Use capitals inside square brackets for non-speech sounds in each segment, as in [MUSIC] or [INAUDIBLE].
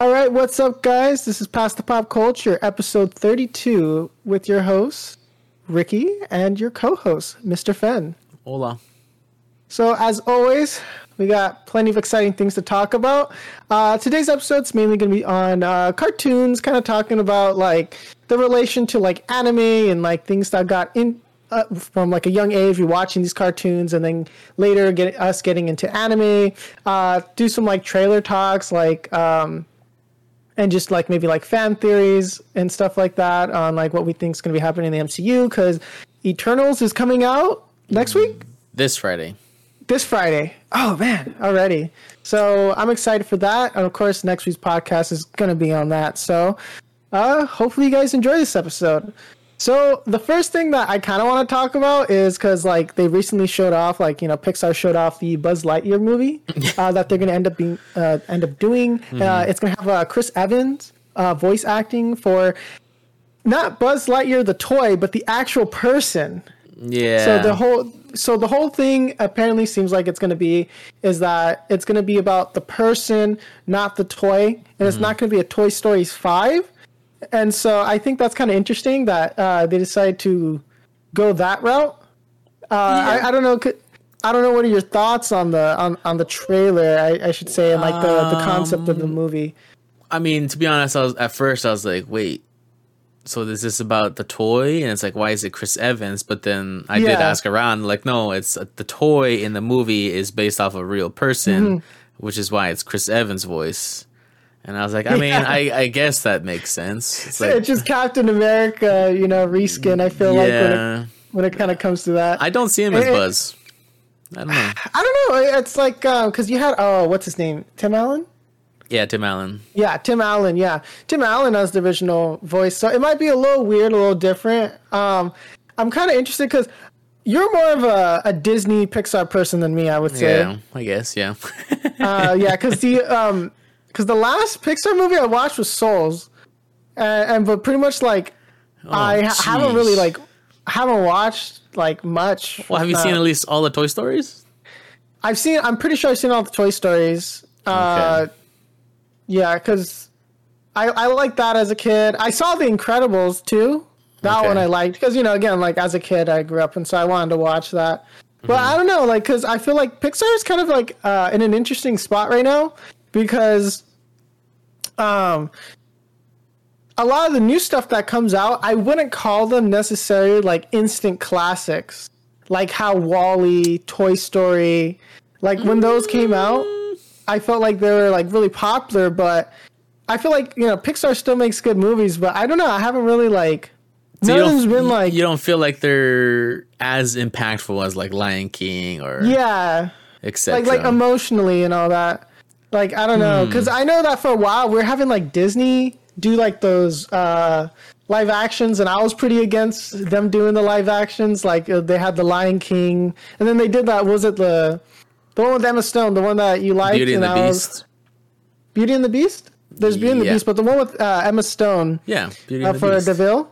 All right, what's up, guys? This is Past the Pop Culture, episode 32, with your host, Ricky, and your co host, Mr. Fenn. Hola. So, as always, we got plenty of exciting things to talk about. Uh, today's episode's mainly going to be on uh, cartoons, kind of talking about like the relation to like anime and like things that got in uh, from like a young age. We watching these cartoons, and then later get us getting into anime. Uh, do some like trailer talks, like um, and just like maybe like fan theories and stuff like that on like what we think is going to be happening in the MCU because Eternals is coming out next week This Friday. this Friday. Oh man, already. So I'm excited for that. And of course, next week's podcast is going to be on that. So uh, hopefully you guys enjoy this episode. So the first thing that I kind of want to talk about is because like they recently showed off, like you know, Pixar showed off the Buzz Lightyear movie [LAUGHS] uh, that they're going to end up being uh, end up doing. Uh, it's going to have uh, Chris Evans uh, voice acting for not Buzz Lightyear the toy, but the actual person. Yeah. So the whole so the whole thing apparently seems like it's going to be is that it's going to be about the person, not the toy, and it's not going to be a Toy Story five. And so I think that's kind of interesting that uh, they decided to go that route. Uh, I, I don't know. I don't know. What are your thoughts on the on, on the trailer? I, I should say, and like the, the concept of the movie. I mean, to be honest, I was at first I was like, wait, so is this about the toy? And it's like, why is it Chris Evans? But then I did ask around, like, no, it's uh, the toy in the movie is based off a real person, Mm-hmm. which is why it's Chris Evans' voice. And I was like, I mean, Yeah. I, I guess that makes sense. [LAUGHS] It's It's just Captain America, you know, reskin. I feel like when it, when it kind of comes to that. I don't see him as eh. Buzz. I don't know. [SIGHS] I don't know. It's like because you had oh, what's his name? Tim Allen. Yeah, Tim Allen. Yeah, Tim Allen. Yeah, Tim Allen has the original voice, so it might be a little weird, a little different. Um, I'm kind of interested because you're more of a, a Disney Pixar person than me, I would say. Yeah, I guess. Yeah. [LAUGHS] Uh, yeah, because the um, because the last Pixar movie I watched was Souls, and, and but pretty much like I ha- haven't really Oh, like haven't watched like much. well, have you uh, seen at least all the Toy Stories? I've seen. I'm pretty sure I've seen all the Toy Stories. Uh, Okay. yeah, because I I liked that as a kid. I saw The Incredibles too. That Okay. one I liked because you know again like as a kid I grew up and so I wanted to watch that. But Mm-hmm. I don't know like because I feel like Pixar is kind of like uh, in an interesting spot right now because um a lot of the new stuff that comes out I wouldn't call them necessarily like instant classics like how WALL-E, Toy Story, like when those came out, I felt like they were like really popular, but I feel like, you know, Pixar still makes good movies, but I don't know, I haven't really like So none of them's been like you don't feel like they're as impactful as like Lion King or yeah, etc. like like emotionally and all that. Like I don't know, cuz I know that for a while we're having like Disney do like those uh live actions and I was pretty against them doing the live actions like uh, they had the Lion King and then they did that was it the the one with Emma Stone, the one that you liked Beauty and the I was- Beast. Beauty and the Beast? There's Beauty and the Beast, but the one with uh, Emma Stone Yeah, Beauty uh, and the for Beast. Deville.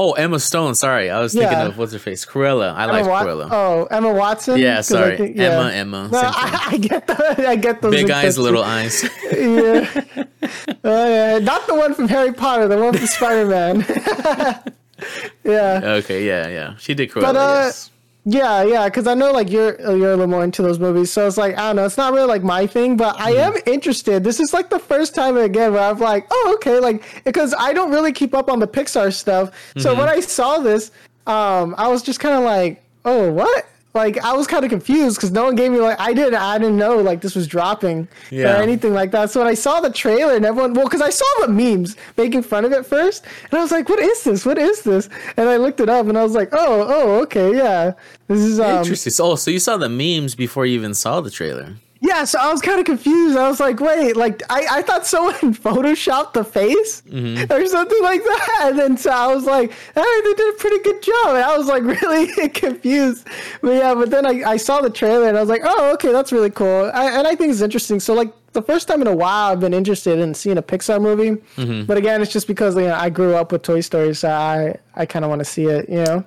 Oh, Emma Stone. Sorry, I was thinking Yeah. of what's her face, Cruella. I like Emma Wa- Cruella. Oh, Emma Watson. yeah, sorry, think- yeah. Emma. Emma. No. I, I get that. I get those. Big eyes, little eyes. [LAUGHS] [LAUGHS] Yeah. Oh, yeah. Not the one from Harry Potter. The one from Spider Man. [LAUGHS] yeah. okay, yeah, yeah. She did Cruella. But, uh, yes. Yeah, yeah, because I know like you're you're a little more into those movies, so it's like I don't know, it's not really like my thing, but I am interested. This is like the first time again where I'm like, oh okay, like because I don't really keep up on the Pixar stuff. So when I saw this, um, I was just kind of like, oh what? Like I was kind of confused because no one gave me like I didn't I didn't know like this was dropping Yeah. or anything like that. So when I saw the trailer and everyone well because I saw the memes making fun of it first and I was like what is this what is this and I looked it up and I was like oh oh okay yeah this is um Interesting. Oh, so you saw the memes before you even saw the trailer? Yeah so I was kind of confused. I was like wait like I I thought someone [LAUGHS] photoshopped the face mm-hmm. or something like that. And then so I was like hey they did a pretty good job. And I was like [LAUGHS] really confused. But yeah but then I, I saw the trailer and I was like oh okay that's really cool. I, and I think it's interesting. So like the first time in a while I've been interested in seeing a Pixar movie. Mm-hmm. But again it's just because you know, I grew up with Toy Story so I I kind of want to see it you know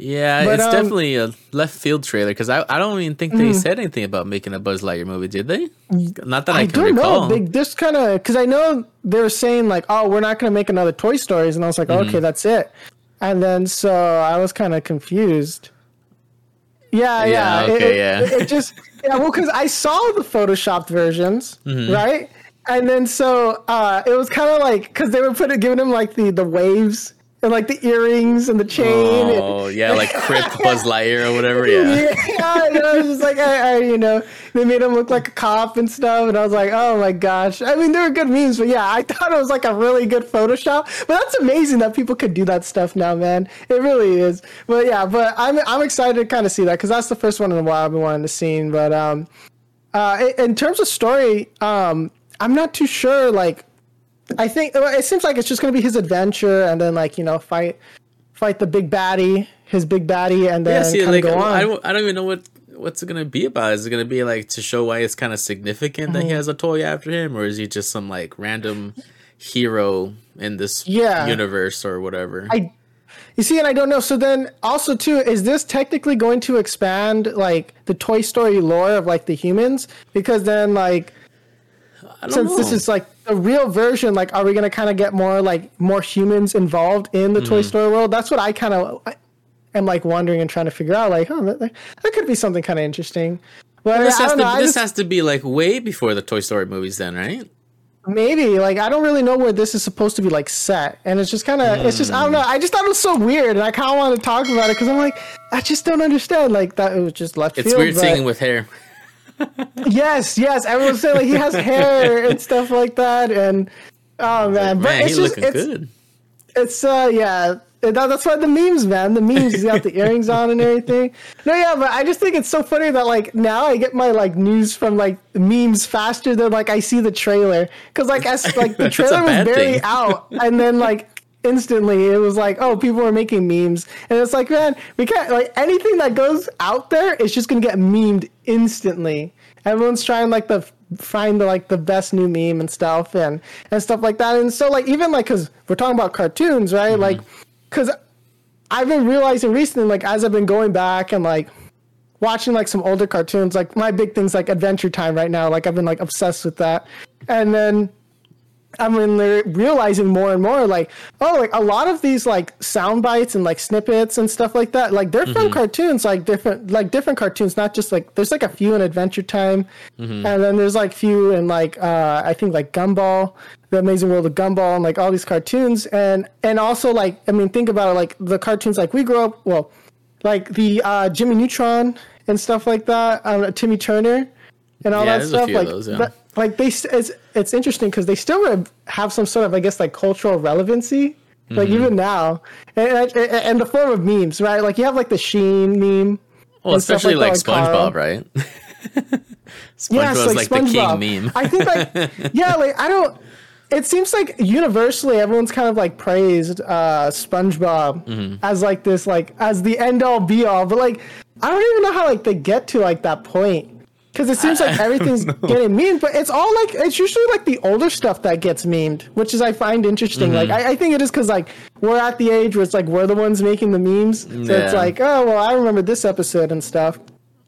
Yeah, But, it's um, definitely a left field trailer because I, I don't even think they Mhm. said anything about making a Buzz Lightyear movie, did they? Not that I, I, can don't recall. know. They just kind of because I know they were saying like, "Oh, we're not going to make another Toy Stories," and I was like, Mm-hmm. "Okay, that's it." And then so I was kind of confused. Yeah, Yeah, yeah, okay, it, yeah. It, it just [LAUGHS] yeah, well, because I saw the photoshopped versions, Mm-hmm. right? And then so uh, it was kind of like because they were putting giving him like the the waves and like the earrings and the chain. and- Oh yeah, like Crip [LAUGHS] Buzz Lightyear or whatever. Yeah. yeah, know, it was just like, I, I, you know, they made him look like a cop and stuff, and I was like, oh my gosh. I mean, they were good memes, but yeah, I [LAUGHS] thought it was like a really good Photoshop. But that's amazing that people could do that stuff now, man. It really is. But yeah, but I'm I'm excited to kind of see that because that's the first one in a while I've been wanting to see. But um, uh, in- in terms of story, um, I'm not too sure. Like, I think it seems like it's just gonna be his adventure, and then like you know, fight fight the big baddie, his big baddie, and then Yeah, see, kind like of go on. I don't, I don't even know what what's it gonna be about. Is it gonna be like to show why it's kind of significant that he Mm-hmm. has a toy after him, or is he just some like random hero in this Yeah. universe or whatever? I you see, and I don't know. So then, also too, is this technically going to expand like the Toy Story lore of like the humans? Because then, like, I don't since this is like the real version, like, are we gonna kind of get more like more humans involved in the Mm-hmm. Toy Story world? That's what I kind of am like wondering and trying to figure out. Like, oh, that, that could be something kind of interesting. But this I has to know. This just- has to be like way before the Toy Story movies, then, right? Maybe like I don't really know where this is supposed to be like set, and it's just kind of it's just I don't know. I just thought it was so weird, and I kind of want to talk about it because I'm like I just don't understand. Like that it was just left It's field. weird but- seeing with hair. Yes, yes. Everyone's saying like he has [LAUGHS] hair and stuff like that, and oh man, but Man, it's he's just it's, good. it's uh yeah. That, that's why the memes, man. The memes. He's got the earrings on and everything. No, yeah, but I just think it's so funny that like now I get my like news from like memes faster than like I see the trailer because like as like the [LAUGHS] trailer was barely thing. out and then like instantly it was like oh people are making memes and it's like man we can't like anything that goes out there is just gonna get memed instantly. Everyone's trying like the find the like the best new meme and stuff and and stuff like that and so like even like because we're talking about cartoons right Mm-hmm. like because I've been realizing recently, like as I've been going back and like watching like some older cartoons, like my big thing's like Adventure Time right now. Like I've been like obsessed with that, and then I'm they're realizing more and more like oh like a lot of these like sound bites and like snippets and stuff like that like they're from cartoons like different like different cartoons not just like there's like a few in Adventure Time and then there's like few in like uh I think like Gumball the Amazing World of Gumball and like all these cartoons and and also like I mean think about it like the cartoons like we grew up well like the uh Jimmy Neutron and stuff like that um, Timmy Turner and all Yeah, that stuff like those, yeah. that- like they it's it's interesting because they still have some sort of I guess like cultural relevancy like Mm-hmm. even now and, and, and the form of memes right like you have like the Sheen meme Well, especially like, that, SpongeBob, right? [LAUGHS] SpongeBob's Yes, like, the king meme. I think like [LAUGHS] yeah, like I don't. It seems like universally everyone's kind of like praised uh, SpongeBob Mm-hmm. as like this like as the end all be all, but like I don't even know how like they get to like that point because it seems like [LAUGHS] everything's getting memed, but it's all like it's usually like the older stuff that gets memed, which is I find interesting. Mm-hmm. Like I, I think it is because like we're at the age where it's like we're the ones making the memes, so it's like oh well I remember this episode and stuff.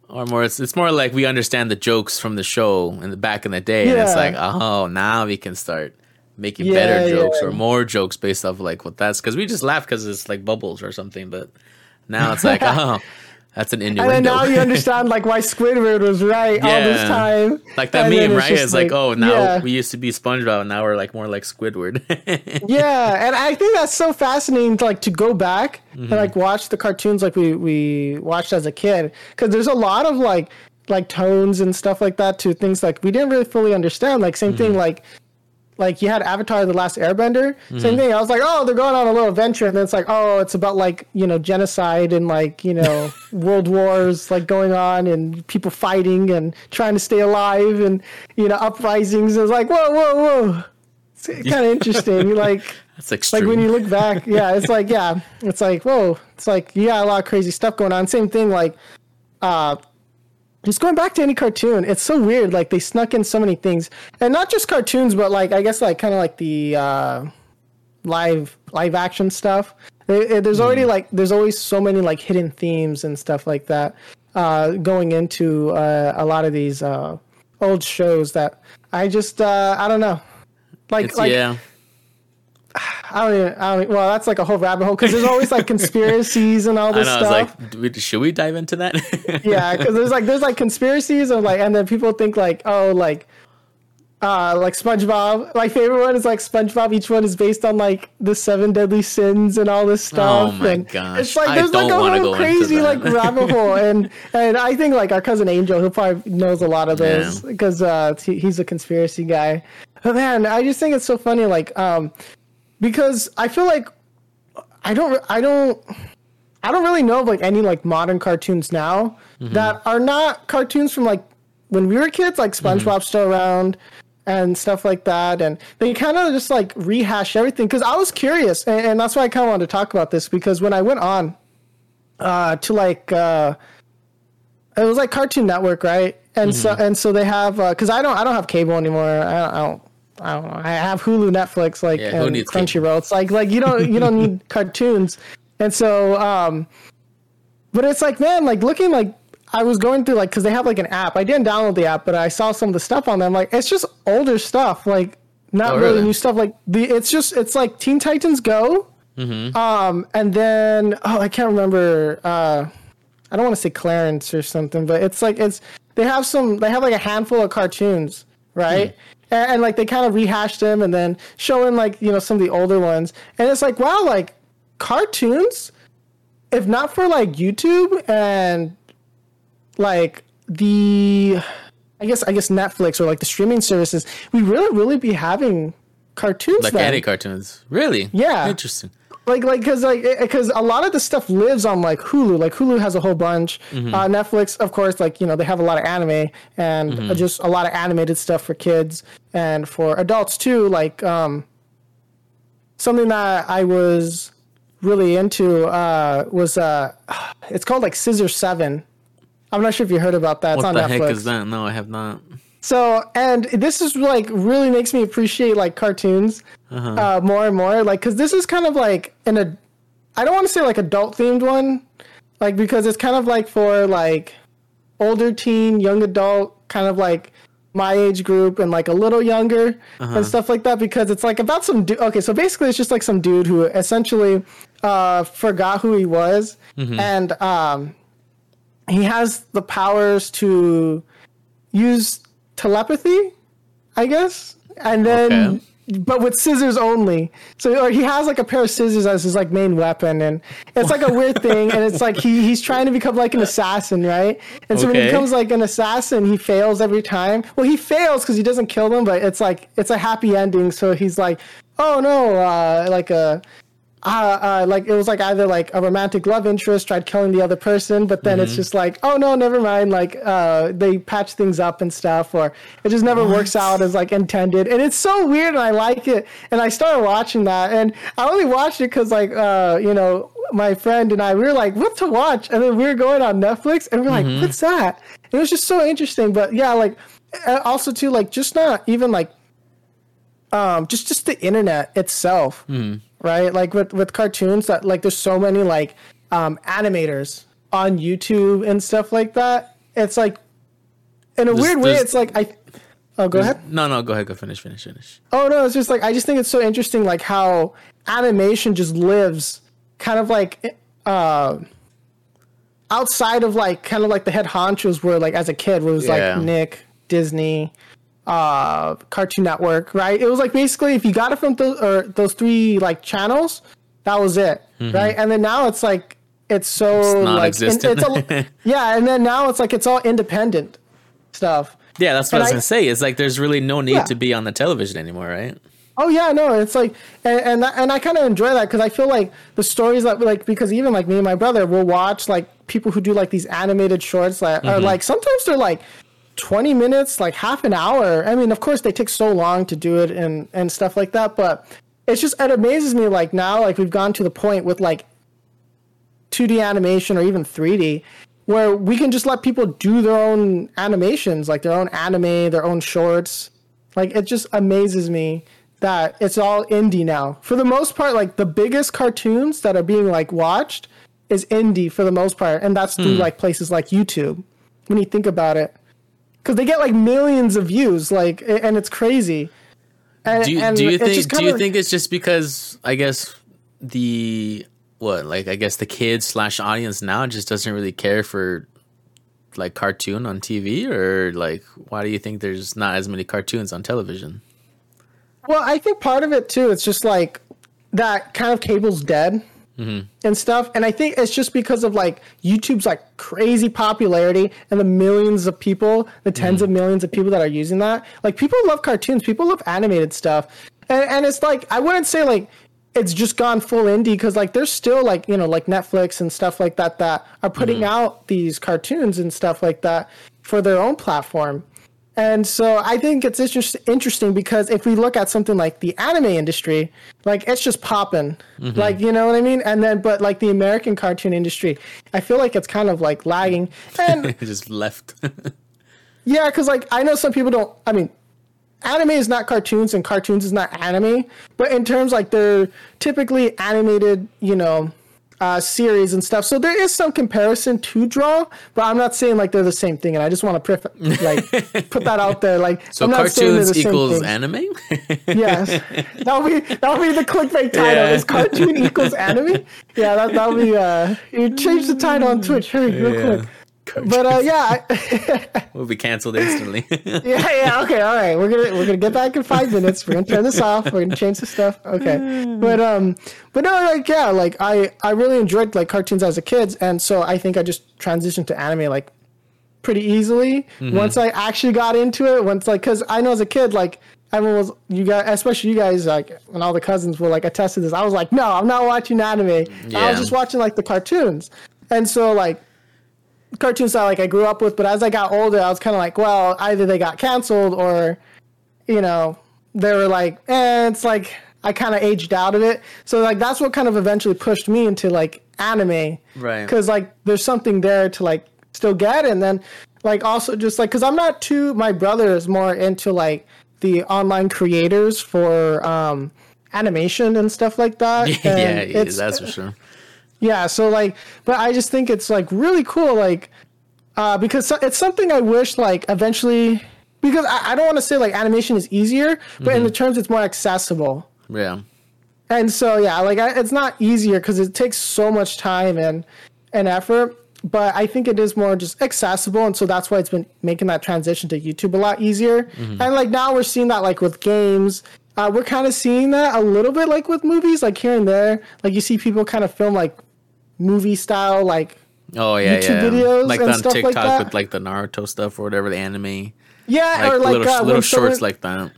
or more it's, it's more like we understand the jokes from the show in the back in the day and it's Yeah. like oh now we can start making Yeah, better jokes yeah. or more jokes based off like what that's because we just laugh because it's like bubbles or something but now it's like [LAUGHS] oh that's an And now you [LAUGHS] understand like why Squidward was right all this time. like that And meme right it's like, oh now yeah. we used to be spongebob and now we're like more like squidward [LAUGHS] yeah, and I think that's so fascinating to like to go back Mm-hmm. and like watch the cartoons like we we watched as a kid because there's a lot of like like tones and stuff like that to things like we didn't really fully understand. Like same Mm-hmm. thing like like you had Avatar: The Last Airbender. Mm-hmm. Same thing. I was like, oh, they're going on a little adventure, and then it's like, oh, it's about like you know genocide and like you know [LAUGHS] world wars like going on and people fighting and trying to stay alive and you know uprisings. It's like whoa, whoa, whoa. It's [LAUGHS] kind of interesting. You like [LAUGHS] that's extreme. like when you look back, yeah, it's like yeah, it's like whoa, it's like you got a lot of crazy stuff going on. Same thing like uh just going back to any cartoon, it's so weird. Like they snuck in so many things, and not just cartoons, but like I guess like kind of like the uh live live action stuff. There- eh, There's already like there's always so many like hidden themes and stuff like that uh, going into uh, a lot of these uh, old shows that I just uh, I don't know. Like It's, like yeah. I don't even, I don't even, well that's like a whole rabbit hole because there's always like [LAUGHS] conspiracies and all I this know. I was stuff. like, should we dive into that? [LAUGHS] yeah, because there's like there's like conspiracies of like, and then people think like, oh, like, uh, like SpongeBob. My favorite one is like SpongeBob. Each one is based on like the seven deadly sins and all this stuff. Oh my and gosh. It's like I there's like don't a whole crazy like rabbit hole, [LAUGHS] and and I think like our cousin Angel, who probably knows a lot of those Yeah. because uh, he, he's a conspiracy guy. But man, I just think it's so funny, like, um, because I feel like I don't, I don't. I don't really know of like any like modern cartoons now Mm-hmm. that are not cartoons from like when we were kids, like Mm-hmm. SpongeBob's still around and stuff like that. And they kind of just like rehash everything because I was curious, and, and that's why I kind of wanted to talk about this because when I went on uh, to like uh, it was like Cartoon Network, right? And so Mm-hmm. and so they have because I don't I don't have cable anymore. I don't. I don't I don't know. I have Hulu, Netflix, like Yeah, and? Crunchyroll. It's like like you don't you don't need [LAUGHS] cartoons, and so um, but it's like man, like looking like I was going through like because they have like an app. I didn't download the app, but I saw some of the stuff on them. Like it's just older stuff, like not Oh, really really? new stuff. Like the it's just it's like Teen Titans Go, Mm-hmm. um, and then oh I can't remember. Uh, I don't want to say Clarence or something, but it's like it's they have some they have like a handful of cartoons, right? And, and like they kind of rehash them and then showing like you know some of the older ones, and it's like wow, like cartoons, if not for like YouTube and like the I guess I guess Netflix or like the streaming services, we really really be having cartoons like then any cartoons. Really? Yeah. Interesting. Like like because like because a lot of the stuff lives on like Hulu. Like Hulu has a whole bunch. Uh, Netflix, of course, like you know they have a lot of anime and uh, just a lot of animated stuff for kids and for adults too. Like um, something that I was really into uh, was uh, it's called like Scissor Seven. I'm not sure if you heard about that. It's What on the Netflix. heck is that? No, I have not. So, and this is like really makes me appreciate like cartoons uh more and more. Like, because this is kind of like in a, I don't want to say like adult themed one, like because it's kind of like for like older teen, young adult, kind of like my age group and like a little younger and stuff like that. Because it's like about some dude. Okay, so basically it's just like some dude who essentially uh forgot who he was and um he has the powers to use telepathy, I guess, and then Okay. but with scissors only. So or he has like a pair of scissors as his like main weapon, and it's like a [LAUGHS] weird thing. And it's like he he's trying to become like an assassin, right? And so when he becomes like an assassin, he fails every time. Well, he fails because he doesn't kill them, but it's like it's a happy ending. So he's like, oh no, uh, like a uh, uh, like it was like either like a romantic love interest tried killing the other person, but then it's just like, oh no, never mind. Like uh, they patch things up and stuff, or it just never works out as like intended. And it's so weird, and I like it. And I started watching that, and I only watched it because like uh, you know my friend and I we were like, what to watch? And then we were going on Netflix, and we are like, what's that? It was just so interesting. But yeah, like uh, also too like just not even like um just just the internet itself right like with with cartoons that like there's so many like um animators on youtube and stuff like that it's like in a There's- weird way it's like i oh go ahead No, no, go ahead. Go finish. Finish. Finish. oh no it's just like i just think it's so interesting like how animation just lives kind of like uh outside of like kind of like the head honchos were like as a kid where it was Yeah. like nick disney uh cartoon network right it was like basically if you got it from those or those three like channels that was it right and then now it's like it's so like in- it's a, [LAUGHS] yeah and then now it's like it's all independent stuff Yeah, that's what And I was I- gonna say. It's like there's really no need Yeah. to be on the television anymore, right? Oh yeah, no, it's like, and and, that, and I kind of enjoy that because I feel like the stories that like because even like me and my brother will watch like people who do like these animated shorts that are like sometimes they're like twenty minutes, like half an hour. I mean, of course they take so long to do it and and stuff like that, but it's just it amazes me like now like we've gone to the point with like 2D animation or even 3D where we can just let people do their own animations, like their own anime, their own shorts. Like it just amazes me that it's all indie now. For the most part, like the biggest cartoons that are being like watched is indie for the most part, and that's through hmm. like places like YouTube. When you think about it, because they get like millions of views, like, and it's crazy. And, do you, and do you think do you think it's just because I guess the what like I guess the kids slash audience now just doesn't really care for like cartoon on TV or like why do you think there's not as many cartoons on television? Well, I think part of it too. It's just like that kind of cable's dead Mm-hmm. and stuff, and I think it's just because of like YouTube's like crazy popularity and the millions of people, the 10s mm-hmm. of millions of people that are using that. Like people love cartoons, people love animated stuff, and and it's like I wouldn't say like it's just gone full indie because like there's still like you know like Netflix and stuff like that that are putting mm-hmm. out these cartoons and stuff like that for their own platform. And so I think it's interest- interesting because if we look at something like the anime industry, like it's just popping, mm-hmm. like you know what I mean. And then, but like the American cartoon industry, I feel like it's kind of like lagging. And [LAUGHS] just left. [LAUGHS] yeah, because like I know some people don't. I mean, anime is not cartoons, and cartoons is not anime. But in terms like they're typically animated, you know, uh, series and stuff. So there is some comparison to draw, but I'm not saying like they're the same thing. And I just want to pref- like [LAUGHS] put that out there. Like so I'm not saying cartoons the same equals thing. anime? [LAUGHS] Yes, that'll be that'll be the clickbait title. Yeah. Is cartoon equals anime? Yeah, that that'll be. Uh, you change the title on Twitch, hurry, real Yeah. quick. But uh, yeah, we'll [LAUGHS] be canceled instantly. [LAUGHS] yeah, yeah. Okay, all right. We're gonna we're gonna get back in five minutes. We're gonna turn this off. We're gonna change the stuff. Okay, but um, but no, like yeah, like I I really enjoyed like cartoons as a kid, and so I think I just transitioned to anime like pretty easily once I actually got into it. Once like, cause I know as a kid like. Everyone was you guys, especially you guys, like, and all the cousins were like attest to this. I was like, no, I'm not watching anime. I was just watching like the cartoons, and so like cartoons that like I grew up with, but as I got older, I was kind of like, well, either they got canceled or, you know, they were like, eh, it's like I kind of aged out of it. So like that's what kind of eventually pushed me into like anime, Right. Because like there's something there to like still get, and then like also just like because I'm not too. My brother is more into like the online creators for um animation and stuff like that. [LAUGHS] yeah, yeah, that's for sure. Yeah, so like, but I just think it's like really cool, like, uh, because it's something I wish like eventually, because I, I don't want to say like animation is easier, but in the terms it's more accessible. Yeah. And so yeah, like I, it's not easier because it takes so much time and and effort. But I think it is more just accessible, and so that's why it's been making that transition to YouTube a lot easier. Mm-hmm. And like now we're seeing that like with games, uh, we're kind of seeing that a little bit like with movies, like here and there. Like you see people kind of film like movie style, like Oh yeah, YouTube yeah. videos like and on stuff like TikTok that. with like the Naruto stuff or whatever, the anime. yeah, Like, or like little uh, little shorts someone- like that.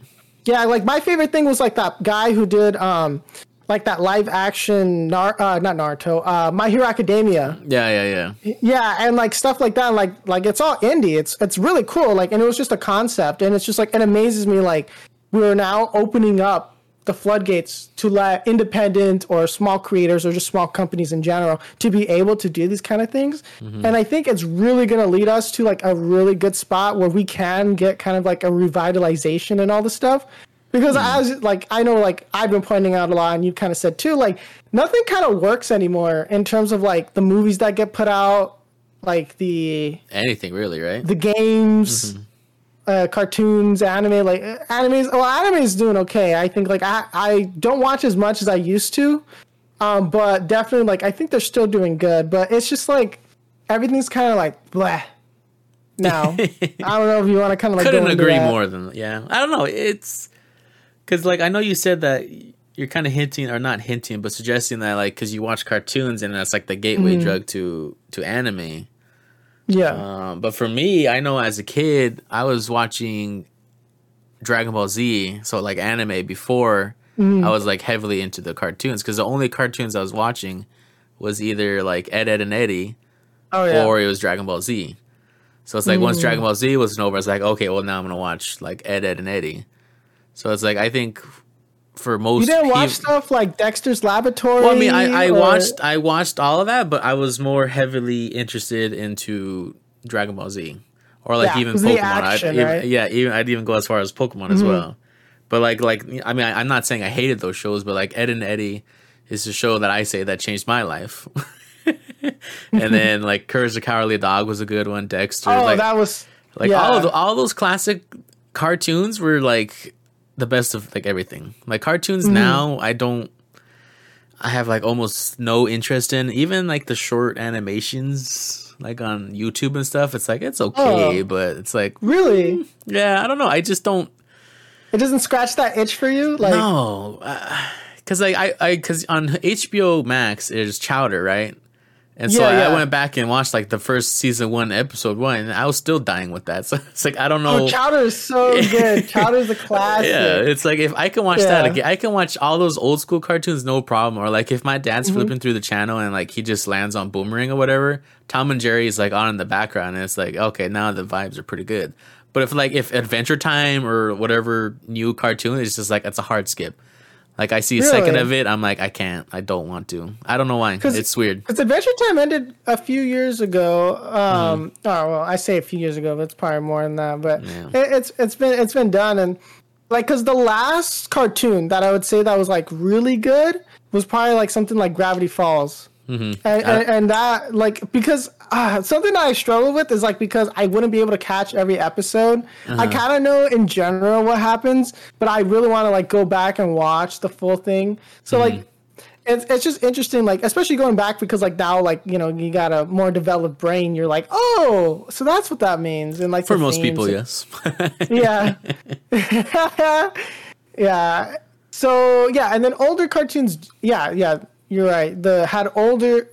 Yeah, like my favorite thing was like that guy who did um like that live action Nar- uh, not Naruto, uh My Hero Academia. Yeah, yeah, yeah. Yeah, and like stuff like that, like like it's all indie. It's it's really cool. Like, and it was just a concept, and it's just like it amazes me. Like, we're now opening up the floodgates to let independent or small creators or just small companies in general to be able to do these kind of things. Mm-hmm. And I think it's really going to lead us to like a really good spot where we can get kind of like a revitalization and all the stuff. Because mm-hmm. as like I know like I've been pointing out a lot and you kind of said too like nothing kind of works anymore in terms of like the movies that get put out like the Anything really, right? the games mm-hmm. Uh, cartoons anime like uh, animes well anime is doing okay i think like i i don't watch as much as i used to um but definitely like i think they're still doing good but it's just like everything's kind of like blah now [LAUGHS] i don't know if you want to kind of like Couldn't go agree that. more than yeah. I don't know. It's because like I know you said that you're kind of hinting or not hinting, but suggesting that like because you watch cartoons and that's like the gateway Mm-hmm. drug to to anime. Yeah Um, but for me, I know as a kid, I was watching Dragon Ball Z, so like anime before Mm-hmm. I was like heavily into the cartoons because the only cartoons I was watching was either like Ed, Ed, and Eddy oh yeah Mm. or it was Dragon Ball Z. So it's like once Dragon Ball Z was over, it's like okay, well now I'm gonna watch like Ed, Ed, and Eddy. So it's like I think for most you didn't watch stuff like dexter's laboratory well, I mean, I, I or- watched I watched all of that, but I was more heavily interested into Dragon Ball Z or like Yeah, even the Pokemon. action, I'd, even, right? Mm-hmm. Yeah, even I'd even go as far as Pokemon as well. But like like I mean I, I'm not saying I hated those shows, but like Ed and Eddy is a show that I say that changed my life. [LAUGHS] and then [LAUGHS] like Courage the Cowardly Dog was a good one. Dexter, Oh, like, that was like yeah. all of the, all those classic cartoons were like the best of like everything. Like cartoons Mm-hmm. now, I don't. I have like almost no interest in even like the short animations like on YouTube and stuff. It's like it's okay, Oh. but it's like really. yeah, I don't know. I just don't It doesn't scratch that itch for you, like know because like I I because on HBO Max there's Chowder right. And so Yeah, I, I yeah. went back and watched like the first season one, episode one, and I was still dying with that. [LAUGHS] So it's like I don't know. Oh, Chowder is so good. [LAUGHS] Chowder's a classic. Yeah, it's like if I can watch that again, I can watch all those old school cartoons, no problem. Or like if my dad's Mm-hmm. flipping through the channel and like he just lands on Boomerang or whatever, Tom and Jerry is like on in the background, and it's like okay, now the vibes are pretty good. But if like if Adventure Time or whatever new cartoon is just like it's a hard skip. Like I see a second of it, I'm like I can't, I don't want to. I don't know why. 'Cause- It's weird. Because Adventure Time ended a few years ago. Um, Mm-hmm. Oh well, I say a few years ago, but it's probably more than that. But Yeah. it, it's it's been it's been done, and like because the last cartoon that I would say that was like really good was probably like something like Gravity Falls. Mm-hmm. And, and, and that like because uh, something that I struggle with is like because I wouldn't be able to catch every episode. Uh-huh. I kind of know in general what happens, but I really want to like go back and watch the full thing. So Mm-hmm. like it's, it's just interesting like especially going back because like now like you know you got a more developed brain you're like oh so that's what that means and like For the most people, and- yes. [LAUGHS] yeah [LAUGHS] yeah so yeah and then older cartoons yeah yeah you're right the had older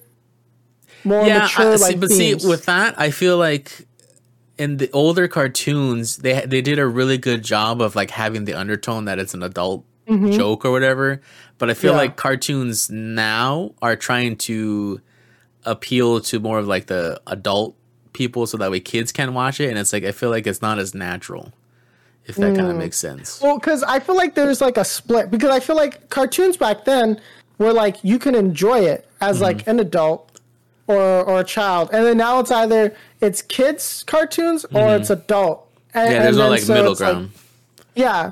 more yeah, mature I, like see, but themes. see, with that, I feel like in the older cartoons, they they did a really good job of like having the undertone that it's an adult joke or whatever. But I feel Mm-hmm. Yeah. like cartoons now are trying to appeal to more of like the adult people, so that way kids can watch it, and it's like I feel like it's not as natural. If that Mm. kind of makes sense. Well, because I feel like there's like a split because I feel like cartoons back then were like you can enjoy it as Mm-hmm. like an adult or or a child, and then now it's either it's kids cartoons or it's adult. And, Mm-hmm. Yeah, there's no like so middle it's, like, ground. yeah,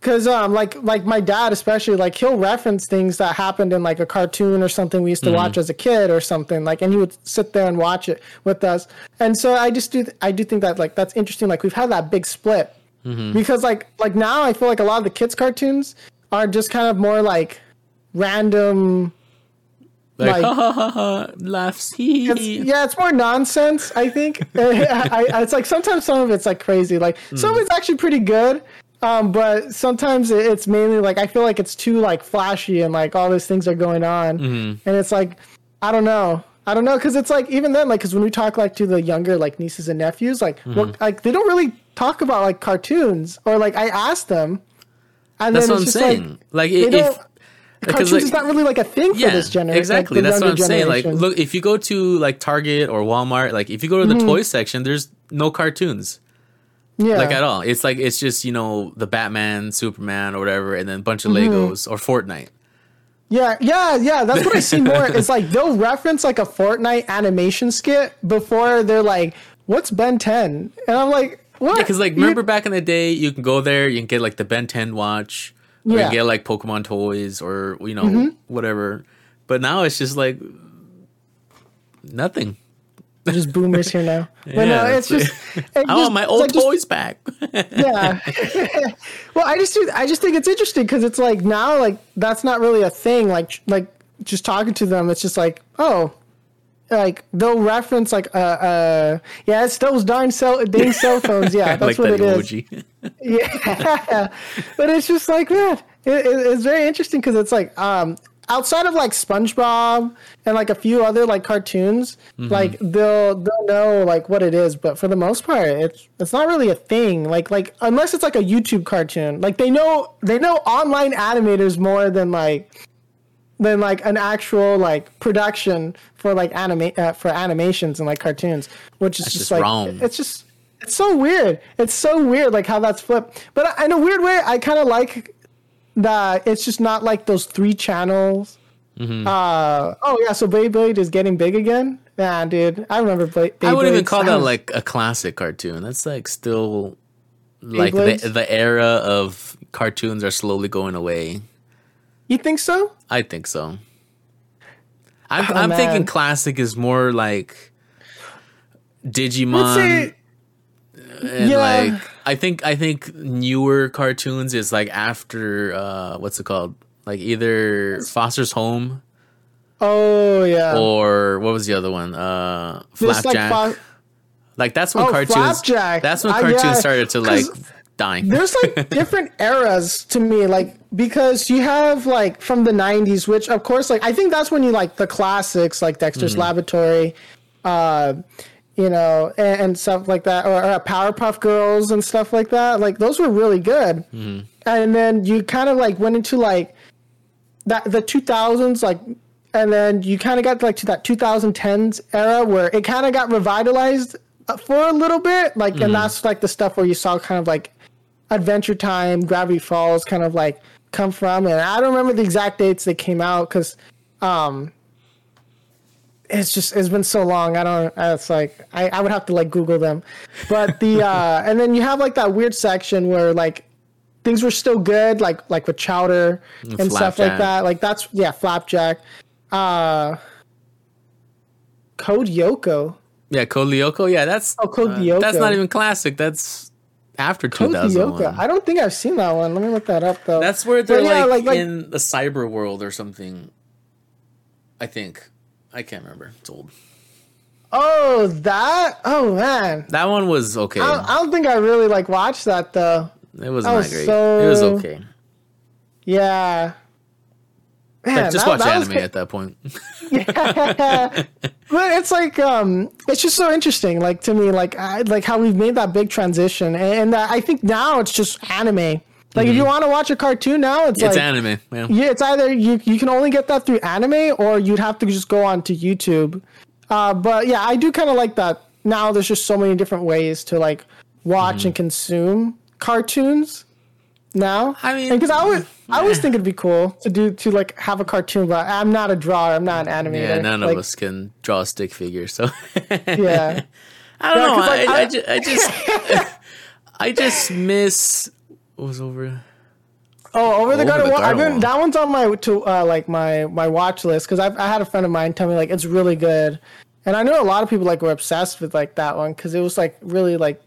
because um like like my dad especially like he'll reference things that happened in like a cartoon or something we used to Mm-hmm. watch as a kid or something like and he would sit there and watch it with us and so i just do i do think that like that's interesting like we've had that big split Mm-hmm. because like like now i feel like a lot of the kids cartoons are just kind of more like random like, like- ha ha ha laughs. It's, yeah, it's more nonsense. I think [LAUGHS] I, I, it's like sometimes some of it's like crazy. Like some of hmm. it's actually pretty good, um, but sometimes it's mainly like I feel like it's too like flashy and like all these things are going on, mm-hmm. and it's like I don't know. I don't know because it's like even then like because when we talk like to the younger like nieces and nephews like mm-hmm. what, like they don't really talk about like cartoons or like I ask them and That's then what it's I'm just saying. like Like, if cartoons like is not really like a thing for this generation Exactly. Like, That's what I'm younger saying. Like, look, if you go to like Target or Walmart, like if you go to Mm-hmm. the toy section, there's no cartoons yeah like at all. It's like it's just you know the Batman, Superman, or whatever, and then a bunch of Mm-hmm. Legos or Fortnite. Yeah, yeah, yeah. That's what I see more. [LAUGHS] It's like they'll reference like a Fortnite animation skit before they're like, "What's Ben 10?" And I'm like, "What?" Because like remember back in the day, you can go there, you can get like the Ben 10 watch, or you Yeah. Mm-hmm. can get like Pokemon toys, or you know whatever. But now it's just like nothing. They're just boomers here now. [LAUGHS] But Yeah, it's it's just. it [LAUGHS] I want my old like just- toys back. [LAUGHS] yeah. well, I just do. I just think it's interesting because it's like now, like that's not really a thing. Like, like just talking to them, it's just like, oh, like they'll reference like, uh, uh, yeah, it's those darn cell, dang [LAUGHS] cell phones. Yeah, that's like what that it is. emoji. [LAUGHS] yeah but it's just like man it, it- it's very interesting because it's like um outside of like spongebob and like a few other like cartoons Mm-hmm. like they'll they'll know like what it is but for the most part it's it's not really a thing like like unless it's like a youtube cartoon like they know they know online animators more than like than like an actual like production for like anime uh, for animations and like cartoons which is just, just like wrong. it's just it's so weird it's so weird like how that's flipped but in a weird way i kind of like that it's just not like those three channels Mm-hmm. uh oh yeah so Beyblade is getting big again yeah dude i remember Blade I wouldn't even call that like a classic cartoon. That's like still like the, the era of cartoons are slowly going away. You think so? I think so. I'm, Oh, I'm thinking classic is more like Digimon. Say and Yeah. like I think I think newer cartoons is like after uh what's it called? Like either Foster's Home Oh yeah. or what was the other one? Uh Just like Flapjack. Like, that's when Oh, cartoons Flapjack. That's when Uh, yeah, started to like die. there's like [LAUGHS] different eras to me like because you have like from the 90s which of course like i think that's when you like the classics like dexter's laboratory uh you know and, and stuff like that or, or powerpuff girls and stuff like that. Like those were really good. And then you kind of like went into like that the 2000s like and then you kind of got like to that 2010s era where it kind of got revitalized uh, for a little bit like and that's like the stuff where you saw kind of like adventure time gravity falls kind of like come from. And i don't remember the exact dates they came out because um it's just it's been so long. I don't it's like I, I would have to like google them. But the [LAUGHS] uh and then you have like that weird section where like things were still good like like with chowder and stuff like that. Like that's yeah flapjack. Uh code yoko. Yeah, Code Lyoko. Yeah, that's Oh, Code uh, Lyoko. That's not even classic. That's after two code thousand yoko i don't think i've seen that one let me look that up though That's where they're yeah, like, like- like- in the cyber world or something. I think. I can't remember. It's old. Oh, that? Oh man, That one was okay. I, I don't think I really like watched that though. it was that not was great. so- It was okay. Yeah. Man, just that- watch that was anime at that point. [LAUGHS] [LAUGHS] but it's like um, it's just so interesting. Like to me, like I, like how we've made that big transition, and, and that I think now it's just anime. Like if you want to watch a cartoon now, it's, Mm-hmm. it's like anime. Yeah. yeah, it's either you you can only get that through anime or you'd have to just go on to YouTube. Uh, but yeah, I do kind of like that. Now there's just so many different ways to like watch Mm-hmm. and consume cartoons. Now, I mean, because I would, I always think it'd be cool to do to like have a cartoon, but I'm not a drawer. I'm not an animator. Yeah, none like, of us can draw a stick figure, so Yeah, [LAUGHS] I don't Yeah, know. 'cause, I, like, I, I- ju- I just, [LAUGHS] I just miss. What was over? Oh, over the Over garden. I've been that one's on my to uh, like my my watch list because I I had a friend of mine tell me like it's really good, and I know a lot of people like were obsessed with like that one because it was like really like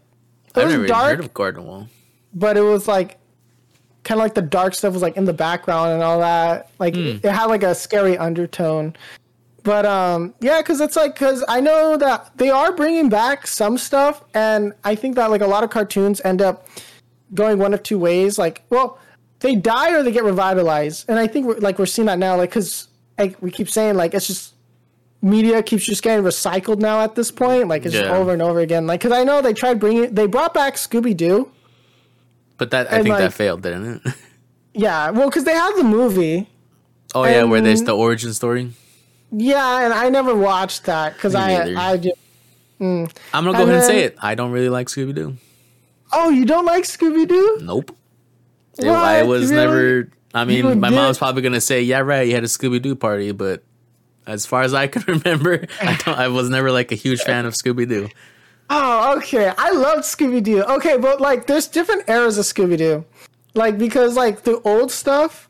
it I've was dark, heard of Garden Wall. but it was like kind of like the dark stuff was like in the background and all that. Like Hmm. it had like a scary undertone. But um yeah, because it's like because I know that they are bringing back some stuff, and I think that like a lot of cartoons end up going one of two ways. Like, well, they die or they get revitalized, and I think we're, like we're seeing that now. Like, because like we keep saying, like it's just media keeps just getting recycled now at this point. Like it's just over and over again. Like, because I know they tried bringing, they brought back Scooby Doo. But that I And, think like- that failed, didn't it? [LAUGHS] Yeah, well, because they had the movie. oh yeah, where there's the origin story. Yeah, and I never watched that because I neither. I just. Mm. I'm gonna go And ahead and say it. I don't really like Scooby Doo. Oh, you don't like Scooby Doo? Nope. It, I was Really? never. I mean, my did- mom's probably gonna say, "Yeah, right. You had a Scooby Doo party," but as far as I can [LAUGHS] remember, I don't. I was never like a huge fan of Scooby Doo. Oh, okay. I loved Scooby Doo. Okay, but like, there's different eras of Scooby Doo, like because like the old stuff.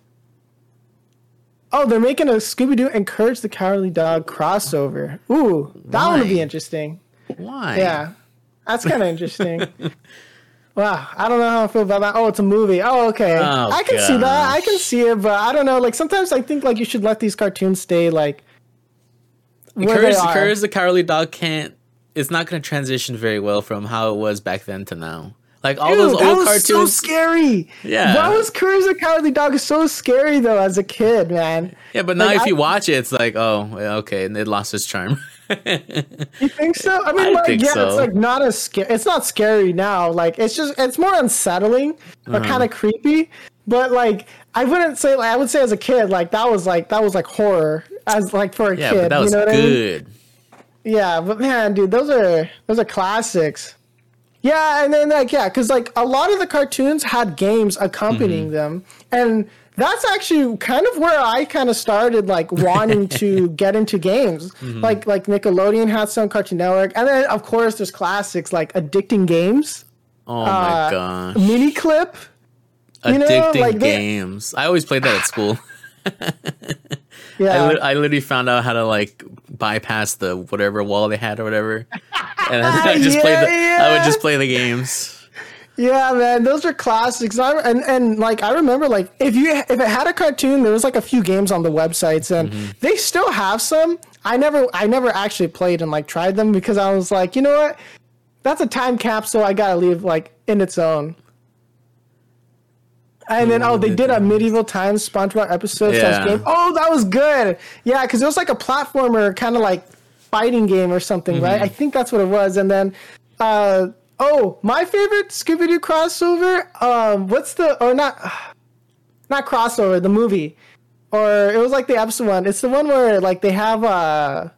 Oh, they're making a Scooby Doo and Courage the Cowardly Dog crossover. Ooh, that one would be interesting. Why? Yeah, that's kind of [LAUGHS] interesting. Wow, I don't know how I feel about that. Oh, it's a movie. Oh, okay. Oh, I can see that. I can see it, but I don't know. Like sometimes I think like you should let these cartoons stay like where Courage. Courage the Cowardly Dog can't. It's not going to transition very well from how it was back then to now. Like all Dude, those that old was so cartoons. scary. Yeah. that was Courage the Cowardly Dog is so scary though as a kid, man. yeah, but now like, if I- you watch it, it's like, oh, okay, and it lost its charm. [LAUGHS] You think so? I mean, I like, yeah, so. it's like not as scary. It's not scary now. Like, it's just it's more unsettling, but Uh-huh. kind of creepy. But like, I wouldn't say like I would say as a kid, like that was like that was like horror as like for a yeah, kid. but that was you know what I mean? Yeah, but man, dude, those are those are classics. Yeah, and then like yeah, because like a lot of the cartoons had games accompanying them, and that's actually kind of where I kind of started like wanting [LAUGHS] to get into games. Like like Nickelodeon had some, Cartoon Network, and then of course there's classics like Addicting Games, Oh Uh, my gosh. Miniclip. You know, Addicting like they- games. I always played that at school. [LAUGHS] I, Yeah. li- I literally found out how to like bypass the whatever wall they had or whatever, and I just played. The, [LAUGHS] I would just play the games. Yeah, man, those are classics. I, and and like I remember, like if you if it had a cartoon, there was like a few games on the websites, and Mm-hmm. they still have some. I never I never actually played and like tried them because I was like, you know what, that's a time capsule. I gotta leave like in its own. And then oh, they did a medieval times SpongeBob episode Yeah. game. Oh, that was good. Yeah, because it was like a platformer kind of like fighting game or something, right? I think that's what it was. And then, uh, oh, my favorite Scooby Doo crossover. Um, what's the or not, [SIGHS] not crossover, the movie, or it was like the episode one. It's the one where like they have uh,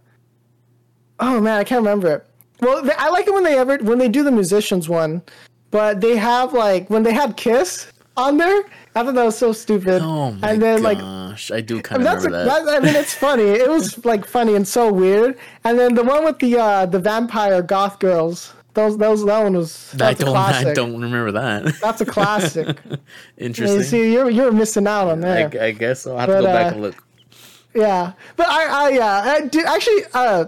oh man, I can't remember it. Well, they, I like it when they ever when they do the musicians one, but they have like when they had Kiss on there. I thought that was so stupid. Oh my and then like gosh, I do kind of that's a, that. that. I mean, it's funny. It was [LAUGHS] like funny and so weird. And then the one with the uh the vampire goth girls. Those those that one was I that's a don't. classic. I don't remember that. That's a classic. [LAUGHS] Interesting. you see, you're you're missing out on I, there. I guess I'll have But, to go back uh, and look. yeah, but I I yeah I did actually. uh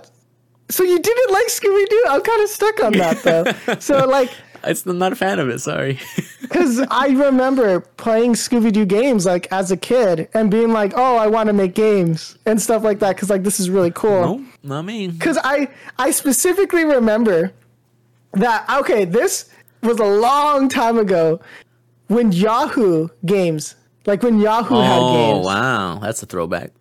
So you didn't like Scooby Doo? I'm kind of stuck on that though. [LAUGHS] so like. I'm not a fan of it. Sorry. [LAUGHS] Because I remember playing Scooby Doo games like as a kid and being like, "Oh, I want to make games and stuff like that." Because like this is really cool. no, not me. because I I specifically remember that okay, this was a long time ago when Yahoo games, like when Yahoo had games. Oh wow, that's a throwback.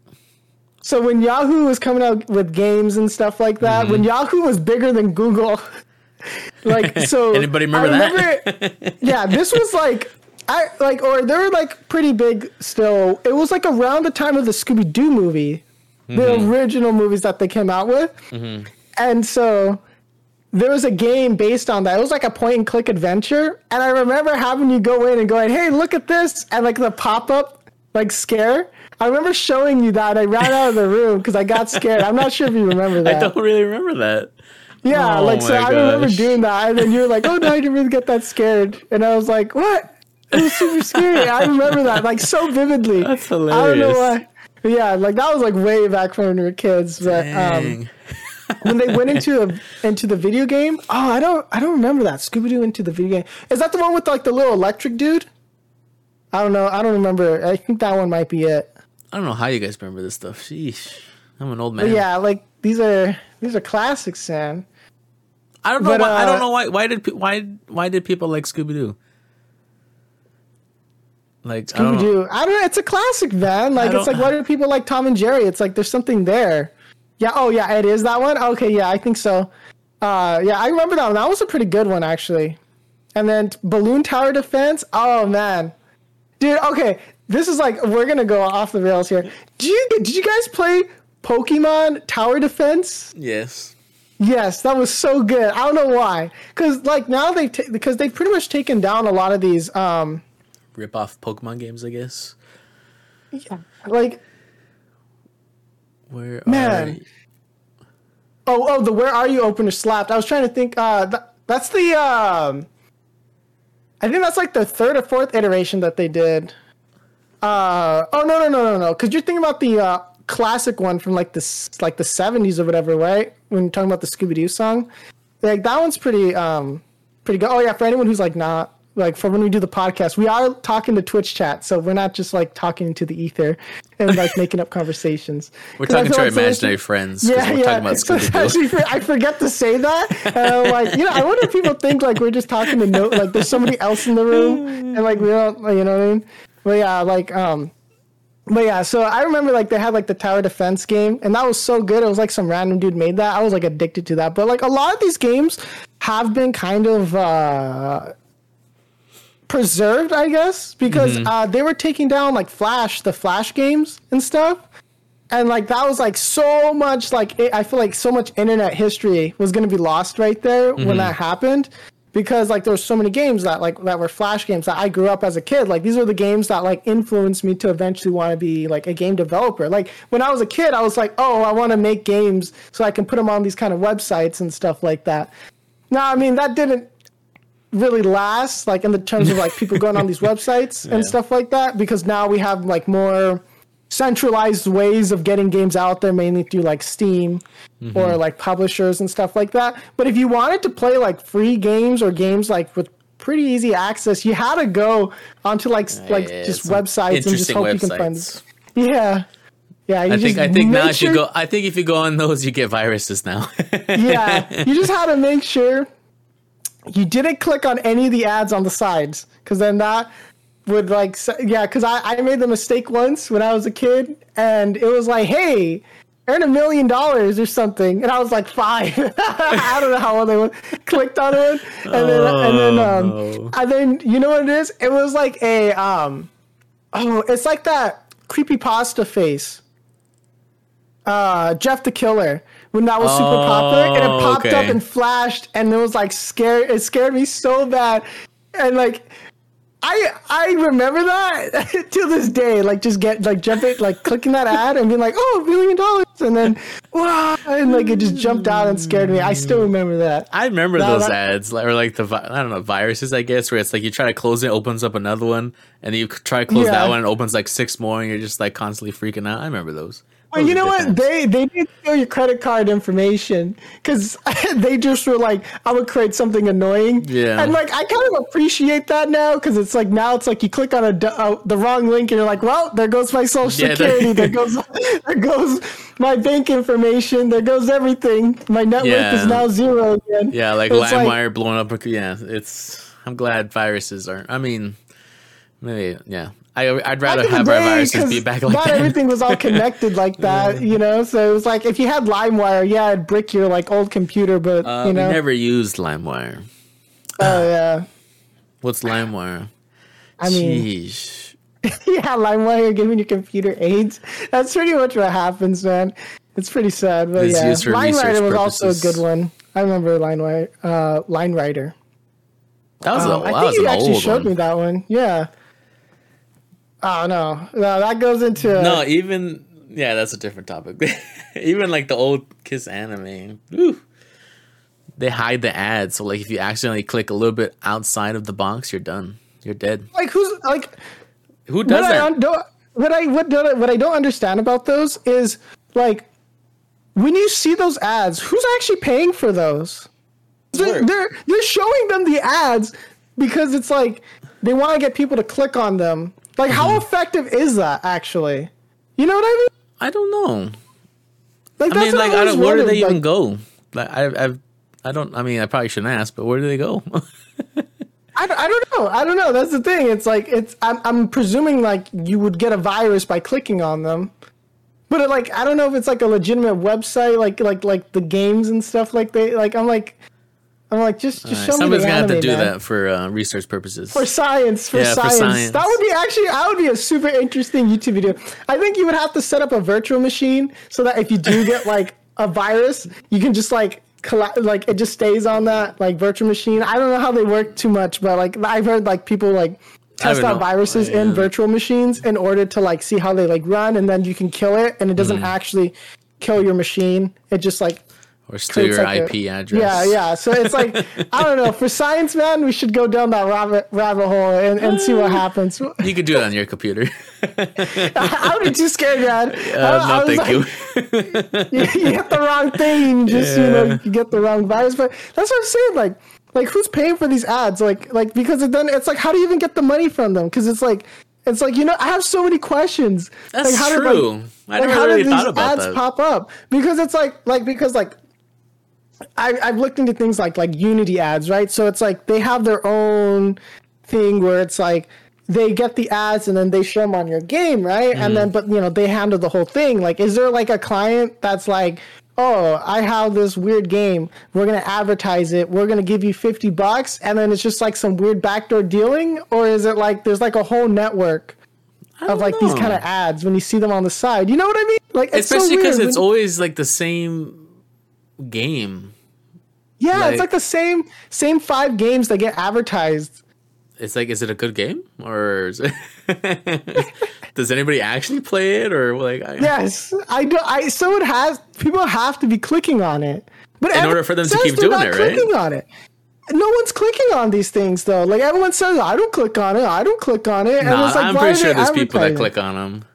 So when Yahoo was coming out with games and stuff like that, Mm-hmm. when Yahoo was bigger than Google, [LAUGHS] [LAUGHS] like [LAUGHS] so. Anybody remember that? [LAUGHS] yeah, this was like. I like, or they were like pretty big still. It was like around the time of the Scooby Doo movie, the Mm-hmm. original movies that they came out with. And so there was a game based on that. It was like a point and click adventure. And I remember having you go in and going, hey, look at this. And like the pop up, like scare. I remember showing you that. I ran out of the room because I got scared. I'm not sure if you remember that. I don't really remember that. Yeah, Oh like so I remember gosh. doing that. And then you were like, oh, no, I didn't really get that scared. And I was like, what? It was super scary. I remember that like so vividly. [LAUGHS] That's hilarious. I don't know why. But yeah, like that was like way back when we were kids. But um, [LAUGHS] when they went into a, into the video game. Oh, I don't I don't remember that Scooby Doo into the video game. Is that the one with like the little electric dude? I don't know. I don't remember. I think that one might be it. I don't know how you guys remember this stuff. Sheesh, I'm an old But man. yeah, like these are these are classics, man. I don't know. But, why, I uh, don't know why. Why did why why did people like Scooby Doo? Like Scooby Doo. I don't know. It's a classic, man. Like it's like why do people like Tom and Jerry? It's like there's something there. Yeah. Oh yeah, it is that one. Okay. Yeah, I think so. Uh, yeah, I remember that one. That was a pretty good one actually. And then Bloons Tower Defense. Oh man, dude. Okay, this is like we're gonna go off the rails here. Did you did you guys play Pokemon Tower Defense? Yes. Yes, that was so good. I don't know why, because like now they ta- because they've pretty much taken down a lot of these. Um, Rip off Pokemon games, I guess. Yeah, like Where Man. are Oh, oh, the "Where Are You" opener slapped. I was trying to think. Uh, th- that's the. Um, I think that's like the third or fourth iteration that they did. Uh, oh no no no no no! Because you're thinking about the uh, classic one from like the like the '70s or whatever, right? When you're talking about the Scooby Doo song, like that one's pretty um pretty good. Oh yeah, for anyone who's like not like for when we do the podcast, we are talking to Twitch chat, so we're not just like talking to the ether and like making up [LAUGHS] conversations. We're talking to our like imaginary friends. Yeah, we're talking about Scooby Sometimes Doo. I forget to say that. And I'm like, you know, I wonder if people think like we're just talking to no, like there's somebody else in the room, and like we don't, you know what I mean? But yeah, like um, but yeah. So I remember like they had like the tower defense game, and that was so good. It was like some random dude made that. I was like addicted to that. But like a lot of these games have been kind of uh preserved, I guess, because uh, they were taking down like Flash, the Flash games and stuff and like that was like so much like it, i feel like so much internet history was going to be lost right there when that happened because like there were so many games that like that were flash games that i grew up as a kid. Like these are the games that like influenced me to eventually want to be like a game developer. Like when i was a kid i was like oh i want to make games so i can put them on these kind of websites and stuff like that. No i mean that didn't really last like in the terms of like people going on these [LAUGHS] websites and stuff like that because now we have like more centralized ways of getting games out there mainly through like steam Mm-hmm. or like publishers and stuff like that but if you wanted to play like free games or games like with pretty easy access you had to go onto like s- like Yeah, just websites and just hope you can find websites. yeah yeah I think I think now make if you go I think if you go on those you get viruses now. [LAUGHS] yeah, you just had to make sure you didn't click on any of the ads on the sides, because then that would like, yeah, because I, I made the mistake once when I was a kid, and it was like, hey, earn a million dollars or something, and I was like five. [LAUGHS] I don't know how old I was. Clicked on it, and then and then um, Oh, no. and then you know what it is? It was like a um, oh, it's like that creepy pasta face uh, Jeff the Killer when that was super popular, and it Oh, popped okay. up and flashed, and it was like scared. It scared me so bad, and like. I I remember that [LAUGHS] to this day, like just get like jumping, like clicking that ad and being like, oh, a million dollars, and then wow, and like it just jumped out and scared me. I still remember that. I remember those that- ads, like- or like the I don't know viruses, I guess, where it's like you try to close it, opens up another one, and then you try to close Yeah. that one, and it opens like six more, and you're just like constantly freaking out. I remember those. Well, you know what? They they did steal your credit card information because [LAUGHS] they just were like, I would create something annoying. Yeah. And like, I kind of appreciate that now because it's like now it's like you click on a uh, the wrong link and you're like, well, there goes my social Yeah, security, there [LAUGHS] goes there goes my bank information, there goes everything. My net worth is now zero again. Yeah, like It's like- blowing up. Yeah, it's. I'm glad viruses aren't. I mean, maybe yeah. I I'd rather Back in have the our day, viruses 'cause be back like not that. everything was all [LAUGHS] connected like that, you know. So it was like if you had LimeWire, yeah, it'd brick your like old computer, but Uh, you know, We never used LimeWire. oh yeah. What's LimeWire? I mean, Jeez. [LAUGHS] yeah, LimeWire giving your computer AIDS. That's pretty much what happens, man. It's pretty sad, but It's yeah. used for Line Rider was also a good one. I remember Line Rider. Uh, Line Rider. That was, a, Um, that I think was you actually showed one. me that one. Yeah. Oh no, no, that goes into No, even yeah, that's a different topic. [LAUGHS] even like the old Kiss anime, whew, they hide the ads. So like if you accidentally click a little bit outside of the box, you're done. You're dead. like who's like Who does what I that? un- don't what I what, don't- what I don't understand about those is like when you see those ads, who's actually paying for those? They're, they're they're showing them the ads because it's like they want to get people to click on them. Like how Mm-hmm. effective is that actually? You know what I mean? I don't know. Like I mean, like, I where do they even go? Like, I, I've, I don't. I mean, I probably shouldn't ask, but where do they go? I, don't- I don't know. I don't know. That's the thing. It's like it's. I'm, I'm presuming like you would get a virus by clicking on them, but it, like I don't know if it's like a legitimate website, like like like the games and stuff. Like they like I'm like I'm like just just show me Somebody's gonna have to do man. that for uh, research purposes. For science, for, Yeah, for science. science. That would be actually that would be a super interesting YouTube video. I think you would have to set up a virtual machine so that if you do get [LAUGHS] like a virus, you can just like colla- like it just stays on that like virtual machine. I don't know how they work too much, but like I've heard like people like test out know. viruses in Yeah. virtual machines in order to like see how they like run and then you can kill it and it doesn't Mm. actually kill your machine. It just like or steal your like a- IP address. yeah, yeah. So it's like [LAUGHS] I don't know. For science, man, we should go down that rabbit rabbit hole and, and see what happens. [LAUGHS] You could do it on your computer. [LAUGHS] I would be too scared, man. Uh, no, thank like, you. you. You get the wrong thing, just you know, you get the wrong virus. But that's what I'm saying. Like, like who's paying for these ads? Like, like because it then it's like, how do you even get the money from them? Because it's like, it's like you know, I have so many questions. That's like, how Did, true. like, I like, never how really did thought these about ads that. pop up? Because it's like, like because like I, I've looked into things like like Unity ads, right? So it's like they have their own thing where it's like they get the ads and then they show them on your game, right? And then mm. but you know they handle the whole thing. Like, is there like a client that's like, oh, I have this weird game. We're gonna advertise it. We're gonna give you fifty bucks, and then it's just like some weird backdoor dealing, or is it like there's like a whole network? Of like these kind of ads when you see them on the side, you know what I mean? Like, it's Especially because because it's always like the same game. Yeah, Like- it's like the same same five games that get advertised. It's like, is it a good game or is it [LAUGHS] does anybody actually play it or like? I, Yes, I do. I so it has people have to be clicking on it, but In order for them to keep doing it, right? Clicking on it. no one's clicking on these things though. Like everyone says, I don't click on it. I don't click on it. And Nah, it's like, I'm why pretty are sure there's people that click on them.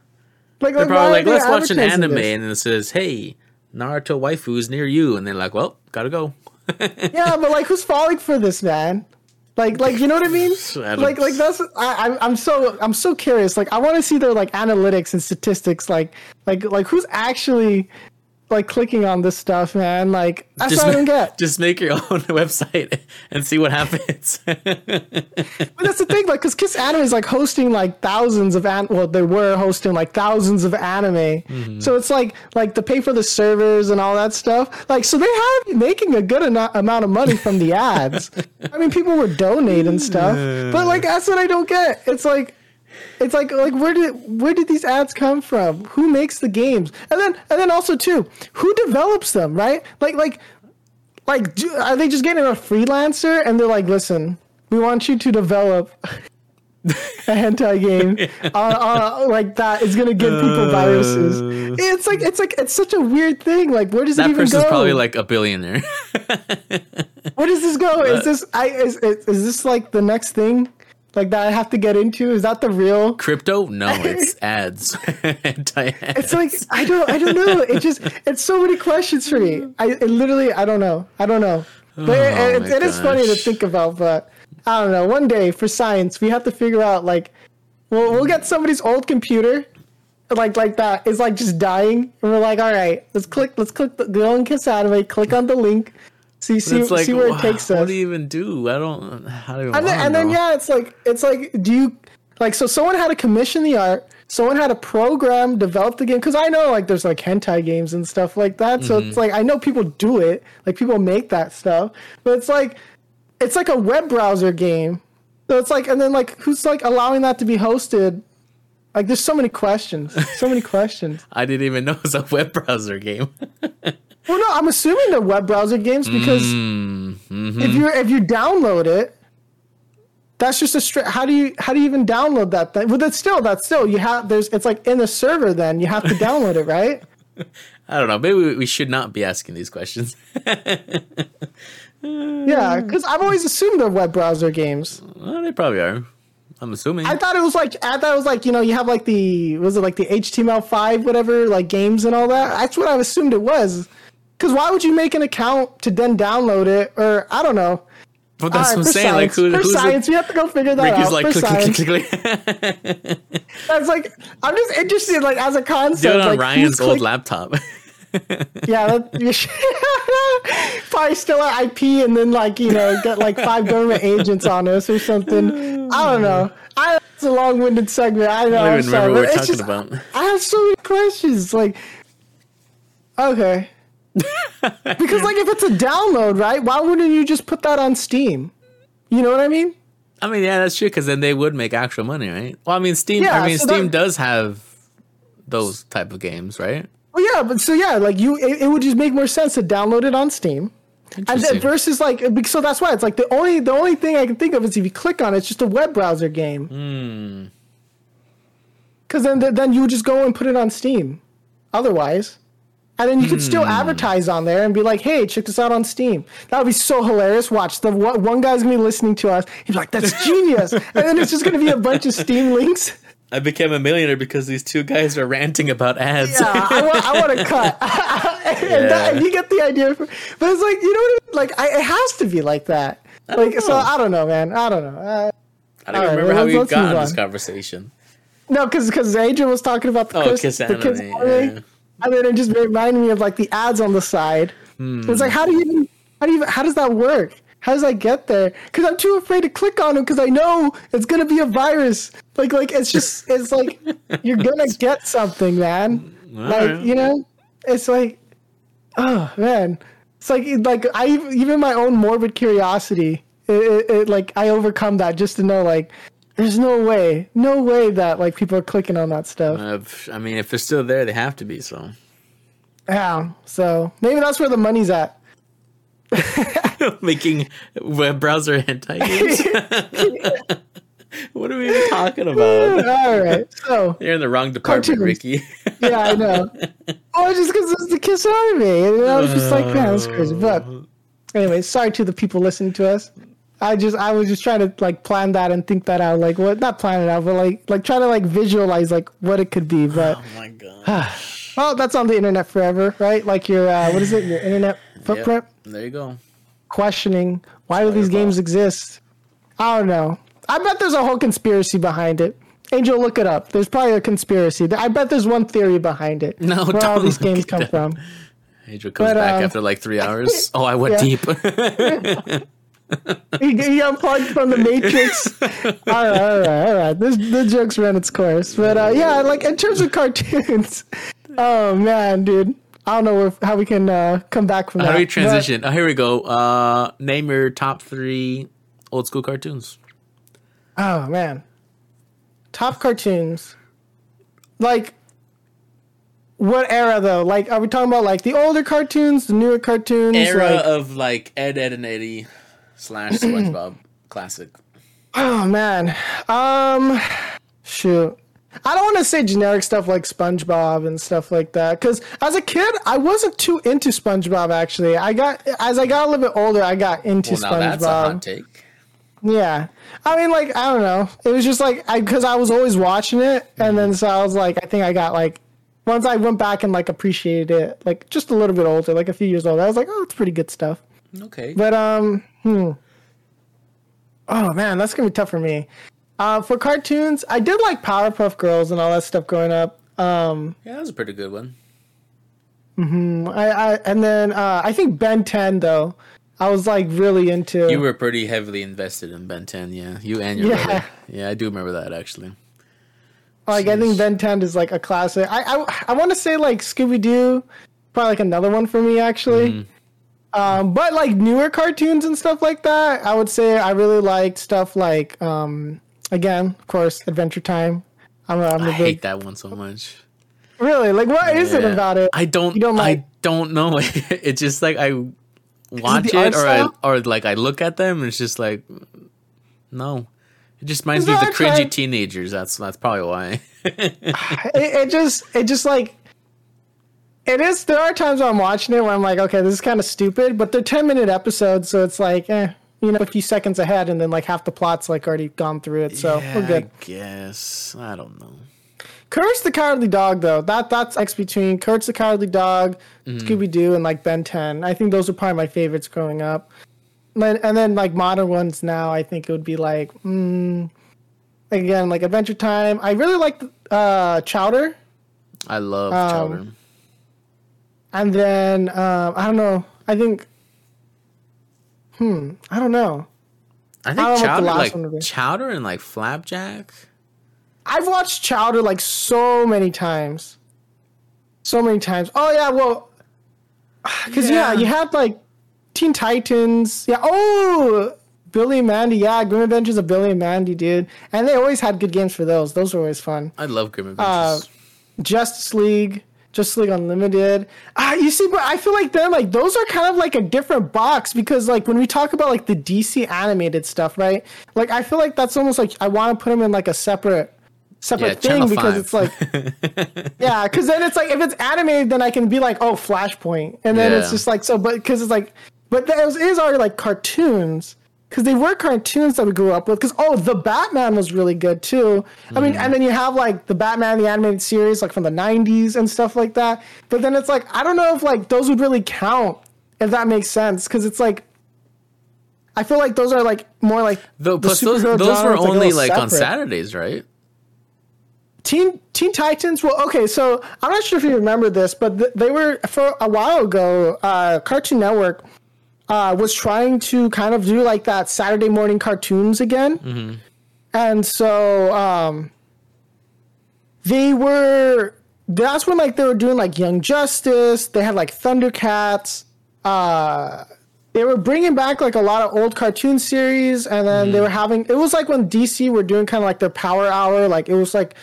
Like, They're like, probably like, let's watch an anime, this? and it says, "Hey, Naruto waifu's near you," and they're like, "Well, gotta go." [LAUGHS] Yeah, but like, who's falling for this, man? Like, like you know what I mean? [LAUGHS] I Like, like that's I, I'm I'm so I'm so curious. Like, I want to see their like analytics and statistics. Like, like like who's actually like clicking on this stuff, man? Like, that's what I don't get. [LAUGHS] just make your own [LAUGHS] website and see what happens. [LAUGHS] But that's the thing, like, because Kiss Anime is like hosting like thousands of an well, they were hosting like thousands of anime. Mm-hmm. So it's like like to pay for the servers and all that stuff. Like, so they have making a good eno- amount of money from the ads. I mean, people were donating stuff, but like that's what I don't get. It's like. It's like like where did where did these ads come from? Who makes the games? And then and then also too, who develops them? Right? Like like like do, are they just getting a freelancer and they're like, listen, we want you to develop [LAUGHS] a hentai game uh, uh, like that is gonna give people viruses. It's like it's like it's such a weird thing. Like where does it that even person's go? probably like a billionaire. where does this go? Is this I is, is is this like the next thing? Like that I have to get into? Is that the real? Crypto? No, [LAUGHS] it's ads. [LAUGHS] It's like I don't I don't know. It just it's so many questions for me. I it literally I don't know. I don't know. But Oh it, my it is funny to think about. But I don't know. One day for science, we have to figure out like we'll we'll get somebody's old computer. Like like that is like just dying, and we're like, all right, let's click, let's click, the, go and Kiss Anime, click on the link, see see, like, see where it takes What do you even do? I don't. How do you? and then, and then yeah, it's like it's like do you like so someone had to commission the art, someone had to program, develop the game because I know like there's like hentai games and stuff like that. So Mm-hmm. it's like I know people do it, like people make that stuff, but it's like it's like a web browser game. So it's like and then like who's like allowing that to be hosted? Like there's so many questions, so many [LAUGHS] questions. I didn't even know it was a web browser game. [LAUGHS] Well, no, I'm assuming they're web browser games because Mm-hmm. if you if you download it, that's just a straight. How do you how do you even download that thing? Well, that's still that's still you have there's it's like in the server. Then you have to download it, right? [LAUGHS] I don't know. Maybe we- we should not be asking these questions. [LAUGHS] Yeah, because I've always assumed they're web browser games. well, they probably are. I'm assuming. I thought it was like I thought it was like you know you have like the was it like the HTML5 whatever like games and all that. That's what I assumed it was. Because why would you make an account to then download it or I don't know. but that's right, what I'm saying. Like, science, who, for science, the, we have to go figure that Ricky's out. like for click, science. click, click. [LAUGHS] That's like I'm just interested, like as a concept. Do it on like, Ryan's old laptop. [LAUGHS] Yeah, that, [LAUGHS] probably still at IP, and then like you know get like five government agents on us or something. I don't know. I it's a long-winded segment. I know. I don't I'm even sorry, remember what we're talking just- about. I have so many questions. Like, okay, [LAUGHS] because like if it's a download, right? Why wouldn't you just put that on Steam? You know what I mean? I mean, yeah, that's true because then they would make actual money, right? Well, I mean, Steam. Yeah, I mean, so Steam that- does have those type of games, right? Well, yeah, but so yeah, like you, it, it would just make more sense to download it on Steam. And then versus like, so that's why it's like the only the only thing I can think of is if you click on it, it's just a web browser game. Hmm. Because then then you would just go and put it on Steam. Otherwise, and then you could Hmm. still advertise on there and be like, "Hey, check this out on Steam." That would be so hilarious. Watch the one one guy's gonna be listening to us. He's like, "That's [LAUGHS] genius," and then it's just gonna be a bunch of Steam links. I became a millionaire because these two guys are ranting about ads. Yeah, I want, I want to [LAUGHS] cut. [LAUGHS] and, that, and you get the idea. For, but it's like you know, what I mean? like I, it has to be like that. Like so. I don't know, man. I don't know. Uh, I don't remember well, how we got on. this conversation. no, because because Adrian was talking about the, Oh, Kiss the kids anime, yeah. And mean, it just reminded me of like the ads on the side. Hmm. It's like how do you even how do you how does that work? How does I get there? Because I'm too afraid to click on them because I know it's gonna be a virus. Like like it's just it's like you're gonna [LAUGHS] get something, man. like Alright. you know, it's like oh man, it's like like I even my own morbid curiosity. It, it, it like I overcome that just to know like there's no way, no way that like people are clicking on that stuff. Uh, I mean, if they're still there, they have to be. So Yeah, so maybe that's where the money's at. [LAUGHS] making web browser hentai games. [LAUGHS] what are we even talking about? [LAUGHS] All right, so You're in the wrong department, Cartoons. Ricky. yeah, I know. oh, just because it's the Kiss Army, and I was just like, man, that's crazy. But anyway, sorry to the people listening to us. I just I was just trying to like plan that and think that out. Like what? Not plan it out, but like like try to like visualize like what it could be. But Oh my god. [SIGHS] well, that's on the internet forever, right? Like your uh, what is it? Your internet [SIGHS] footprint. Yep, There you go. Questioning why do these games exist? I don't know. I bet there's a whole conspiracy behind it. Angel, look it up. There's probably a conspiracy. I bet there's one theory behind it. No, where all these games come up. from. Adriel comes But, back um, after like three [LAUGHS] hours. Oh, I went yeah. deep. [LAUGHS] [LAUGHS] he, he unplugged from the Matrix. [LAUGHS] all right, all right, all right. This the joke's ran its course, but uh, yeah, like in terms of cartoons, [LAUGHS] oh man, dude, I don't know if, how we can uh, come back from How that. How do we but- transition? Oh, here we go. Uh, name your top three old school cartoons. oh man, top cartoons, like. What era though? Like, are we talking about like the older cartoons, the newer cartoons? Era like, of like Ed, Edd, and Eddy slash SpongeBob [CLEARS THROAT] classic. Oh man. Um shoot. I don't want to say generic stuff like SpongeBob and stuff like that cuz as a kid I wasn't too into SpongeBob actually. I got as I got a little bit older I got into Well, now that's a hot SpongeBob. take. Yeah. I mean like I don't know. It was just like I cuz I was always watching it and then so I was like I think I got like once I went back and like appreciated it like just a little bit older, like a few years older. I was like, "Oh, it's pretty good stuff." Okay. But um, hmm. Oh man, that's gonna be tough for me. Uh, for cartoons, I did like Powerpuff Girls and all that stuff growing up. Um, yeah, that was a pretty good one. I, I and then uh, I think Ben 10 though. I was like really into. You were pretty heavily invested in Ben 10, yeah. You and your Yeah. brother. Yeah, I do remember that actually. like I think Ben 10 is like a classic. I I, I want to say like Scooby Doo, probably like another one for me actually. Um, but like newer cartoons and stuff like that, I would say I really liked stuff like um, again, of course, Adventure Time. I'm a, I'm a I big hate that one so much. Really? Like, what is it about it? I don't. You don't like- I don't know. [LAUGHS] it's just like I watch art it, or I, or like I look at them, and it's just like, no. It just reminds me of the cringy teenagers. That's that's probably why. [LAUGHS] it, it just, it just like, it is. There are times when I'm watching it where I'm like, okay, this is kind of stupid, but they're 10 minute episodes, so it's like, eh, you know, a few seconds ahead, and then like half the plot's like already gone through it, so yeah, we're good. I guess I don't know. Courage the Cowardly Dog, though, that that's X between Courage the Cowardly Dog, Mm-hmm. Scooby Doo, and like Ben 10. I think those are probably my favorites growing up. And and then like modern ones now, I think it would be like, mm, again, like Adventure Time. I really like uh, Chowder. I love Um, Chowder. And then um, I don't know. I think. Hmm. I don't know. I I think the Chowder, like one would be. Chowder and like Flapjack. I've watched Chowder like so many times. So many times. Oh yeah, well, [SIGHS] because yeah. Yeah. you had like Teen Titans. Yeah. Oh, Billy and Mandy. Yeah, Grim Adventures of Billy and Mandy, dude. And they always had good games for those. Those were always fun. I love Grim Uh, Adventures. Justice League, Justice League Unlimited. Ah, you see, but I feel like they're like those are kind of like a different box because like when we talk about like the DC animated stuff, right? Like I feel like that's almost like I want to put them in like a separate separate yeah, thing because it's like [LAUGHS] yeah, because then it's like if it's animated, then I can be like, oh, Flashpoint, and then it's just like so, but because it's like, but those is already like cartoons. Because they were cartoons that we grew up with. Because oh, the Batman was really good too. I mean, and then you have like the Batman the animated series, like from the '90s and stuff like that. But then it's like I don't know if like those would really count, if that makes sense. Because it's like I feel like those are like more like the plus those, those were like, only like on. Saturdays, right? Teen Teen Titans. Well, okay, so I'm not sure if you remember this, but th- they were for a while ago. Uh, Cartoon Network uh, was trying to kind of do like that Saturday morning cartoons again, and so um, they were. That's when like they were doing like Young Justice. They had like Thundercats. Uh, they were bringing back like a lot of old cartoon series, and then they were having. It was like when DC were doing kind of like their Power Hour. Like it was like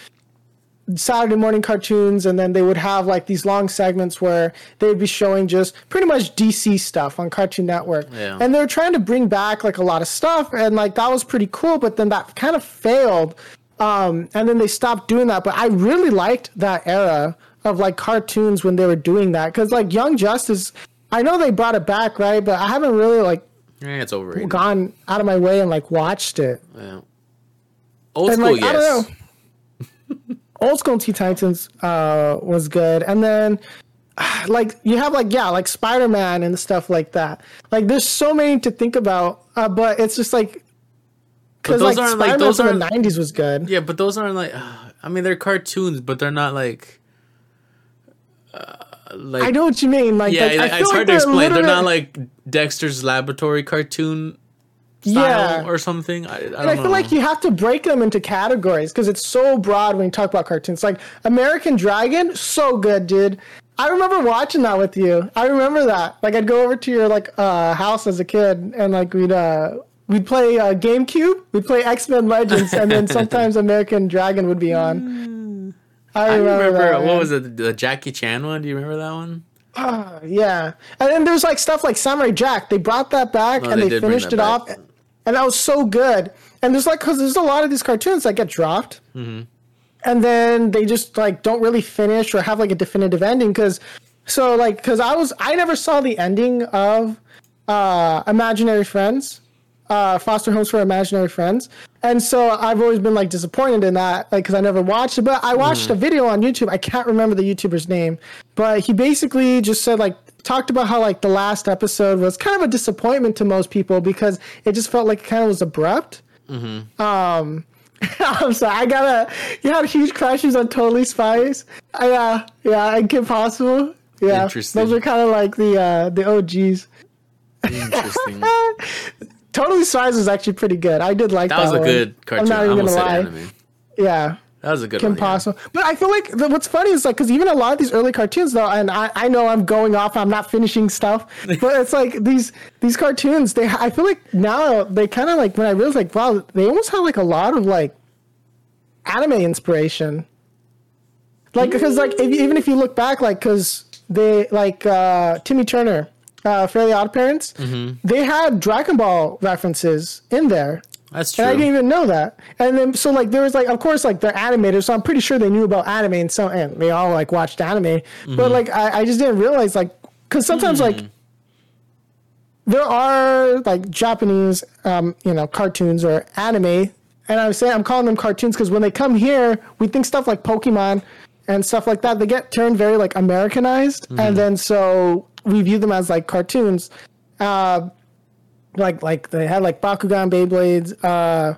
Saturday morning cartoons, and then they would have like these long segments where they would be showing just pretty much DC stuff on Cartoon Network. Yeah. And they were trying to bring back like a lot of stuff, and like that was pretty cool. But then that kind of failed, um, and then they stopped doing that. But I really liked that era of like cartoons when they were doing that because like Young Justice, I know they brought it back, right? But I haven't really like Yeah, it's overrated. gone out of my way and like watched it. Yeah. Old And school, like I yes. don't know. [LAUGHS] Old school Teen Titans uh, was good, and then [SIGHS] like you have like yeah like Spider Man and stuff like that. Like there's so many to think about, uh, but it's just like because like Spider Man those from the '90s was good. Yeah, but those aren't like. [SIGHS] I mean, they're cartoons, but they're not like. Uh, like I know what you mean. Like, yeah, like, I like, feel it's like hard to explain. They're not like Dexter's Laboratory cartoon style yeah. or something. I, I don't And I know. feel like you have to break them into categories because it's so broad when you talk about cartoons. Like American Dragon, so good, dude. I remember watching that with you. I remember that. Like I'd go over to your like uh, house as a kid, and like we'd uh, we'd play uh, GameCube. We'd play X Men Legends, and then [LAUGHS] sometimes American Dragon would be on. I I remember, remember that, what man. was it? The Jackie Chan one. Do you remember that one? Ah, yeah, and then there's like stuff like Samurai Jack. They brought that back No, and they they, finished it off, back. And that was so good. And there's like because there's a lot of these cartoons that get dropped, Mm-hmm. and then they just like don't really finish or have like a definitive ending. Because so like because I was I never saw the ending of uh Imaginary Friends, uh Foster Homes for Imaginary Friends, and so I've always been like disappointed in that like because I never watched it. But I watched Mm-hmm. a video on YouTube. I can't remember the YouTuber's name, but he basically just said like talked about how like the last episode was kind of a disappointment to most people because it just felt like it kind of was abrupt. Um, [LAUGHS] I'm sorry, I gotta. you had huge crashes on Totally Spies. Uh, yeah, yeah, and Kim Possible. Yeah, Interesting. those are kind of like the uh, the OGs. Interesting. [LAUGHS] Totally Spies was actually pretty good. I did like that. That was a one. good cartoon. I'm not even gonna lie. anime. Yeah, That was a good Kim one. yeah. Possible. But I feel like the, what's funny is like because even a lot of these early cartoons though, and I, I know I'm going off, I'm not finishing stuff, [LAUGHS] but it's like these these cartoons. They I feel like now they kind of like when I realized like wow, they almost have like a lot of like anime inspiration. Like because like if, even if you look back, like because they like uh Timmy Turner, uh Fairly Odd Parents, Mm-hmm. they had Dragon Ball references in there. That's true. And I didn't even know that. And then so like there was like of course like they're animators, so I'm pretty sure they knew about anime and so and they all like watched anime. Mm-hmm. But like I, I just didn't realize like because sometimes Hmm. like there are like Japanese um, you know, cartoons or anime. And I'm saying I'm calling them cartoons because when they come here, we think stuff like Pokemon and stuff like that, they get turned very like Americanized. Mm-hmm. And then so we view them as like cartoons. Uh like like they had like Bakugan Beyblades. Uh,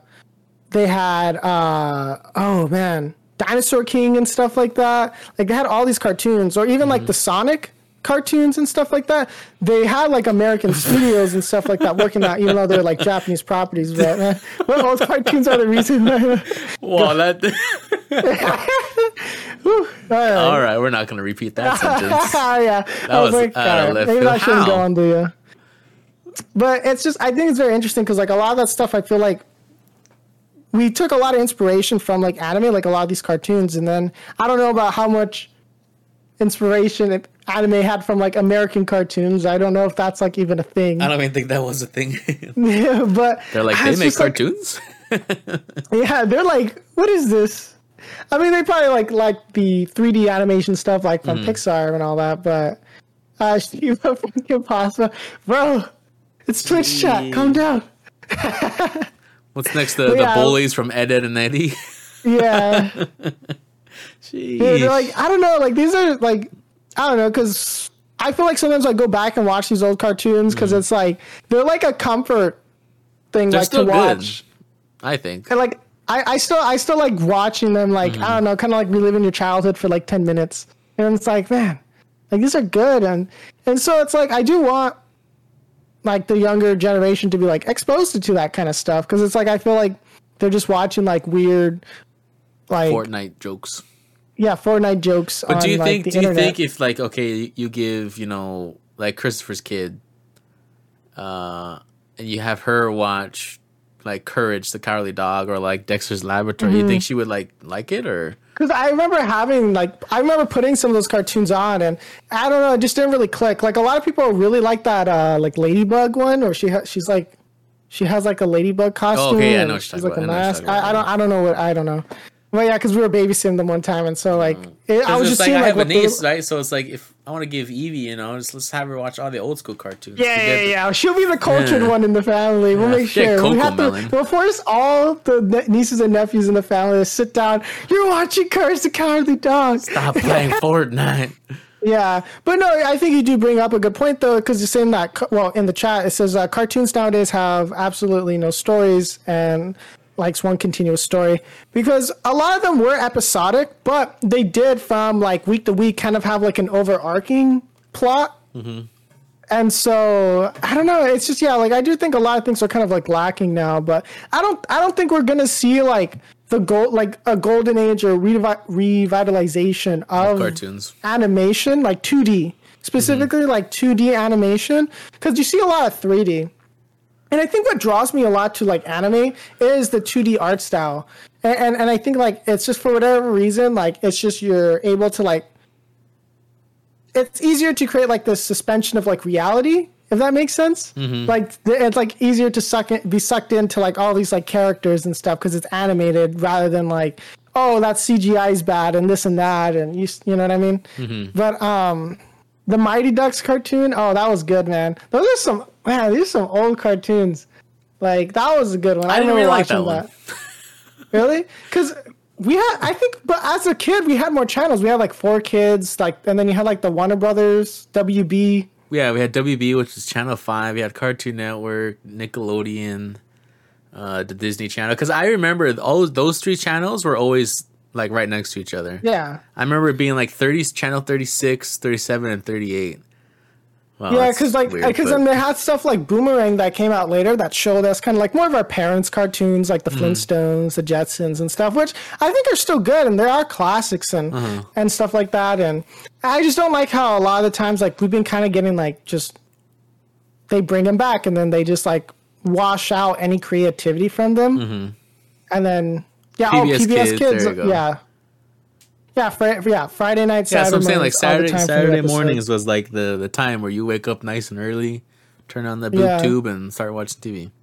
they had uh oh man, Dinosaur King and stuff like that. Like they had all these cartoons, or even like the Sonic cartoons and stuff like that. They had like American [LAUGHS] studios and stuff like that working out, even though they're like Japanese properties. But uh, well, those cartoons are the reason. [LAUGHS] Well, [LAUGHS] that. All right. all right, we're not gonna repeat that sentence. yeah, I was, was like, out of all right, left maybe. I shouldn't go How? on the. Uh, but it's just, I think it's very interesting because like a lot of that stuff, I feel like we took a lot of inspiration from like anime, like a lot of these cartoons, and then I don't know about how much inspiration anime had from like American cartoons. I don't know if that's like even a thing. I don't even think that was a thing. [LAUGHS] [LAUGHS] but They're like, they make just, like, cartoons. [LAUGHS] yeah, they're like, what is this? I mean, they probably like like the 3D animation stuff like from Pixar and all that, but uh, Shego from Kim Possible, bro, it's Twitch chat. Calm down. [LAUGHS] What's next? The, Yeah. the bullies from Ed, Edd and Eddy. [LAUGHS] Yeah, Jeez. Dude, they're like I don't know, like these are like I don't know, because I feel like sometimes I go back and watch these old cartoons because mm. it's like they're like a comfort thing, They're like still to good. watch. I think. And like I, I still I still like watching them like mm-hmm. I don't know, kind of like reliving your childhood for like 10 minutes. And it's like, man, like these are good and and so it's like I do want like the younger generation to be like exposed to that kind of stuff because it's like I feel like they're just watching like weird like Fortnite jokes. yeah, Fortnite jokes But on do you like think? the Do you think if like okay, you give you know like Christopher's kid, uh, and you have her watch like Courage the Cowardly Dog or like Dexter's Laboratory, you Mm-hmm. think she would like like it or? Because I remember having like I remember putting some of those cartoons on, and I don't know, it just didn't really click. Like a lot of people really like that uh like Ladybug one, or she ha- she's like she has like a ladybug costume. okay, yeah, I know she's like a about. I know what mask. I, I don't I don't know what I don't know, Well, yeah, because we were babysitting them one time, and so like it, I was just like seeing I like have a niece, right? So it's like if I want to give Evie, you know, just let's have her watch all the old school cartoons. Yeah, yeah, yeah. She'll be the cultured Yeah. one in the family. We'll Yeah, make sure. We have to. We'll force all the ne- nieces and nephews in the family to sit down. You're watching Courage the Cowardly Dog. Stop playing [LAUGHS] Fortnite. Yeah, but no, I think you do bring up a good point though, because you're saying that. Well, in the chat it says uh, cartoons nowadays have absolutely no stories and likes one continuous story because a lot of them were episodic, but they did from like week to week kind of have like an overarching plot. Mm-hmm. And so I don't know. It's just yeah, like I do think a lot of things are kind of like lacking now, but I don't. I don't think we're gonna see like the gold, like a golden age or revi- revitalization of cartoons. animation, like 2D, specifically mm-hmm. like 2D animation, because you see a lot of 3D. And I think what draws me a lot to like anime is the 2D art style. And, and and I think like it's just for whatever reason, like it's just you're able to like it's easier to create like this suspension of like reality, if that makes sense. Like it's like easier to suck in, be sucked into like all these like characters and stuff because it's animated rather than like oh that CGI is bad and this and that and you you know what I mean. But um, the Mighty Ducks cartoon, oh that was good, man. Those are some man, these are some old cartoons. Like that was a good one. I, I didn't really like that that. really? Because we had, I think, but as a kid, we had more channels. We had like four kids, like, and then you had like the Warner Brothers, WB. Yeah, we had WB, which is Channel Five. We had Cartoon Network, Nickelodeon, uh, the Disney Channel. Because I remember all those three channels were always like right next to each other. Yeah. I remember it being like 30, channel 36, 37, and 38. Wow, Yeah, because like, because then they had stuff like Boomerang that came out later that showed us kind of like more of our parents' cartoons, like the Mm-hmm. Flintstones, the Jetsons, and stuff, which I think are still good and there are classics and Uh-huh. and stuff like that. And I just don't like how a lot of the times like we've been kind of getting like just they bring them back and then they just like wash out any creativity from them, and then yeah, oh PBS PBS Kids, Kids, there you go. yeah. Yeah, fri- yeah, Friday night, yeah, Saturday so I'm saying like Saturday Saturday mornings was like the the time where you wake up nice and early, turn on the boob Yeah. tube, and start watching TV. [LAUGHS]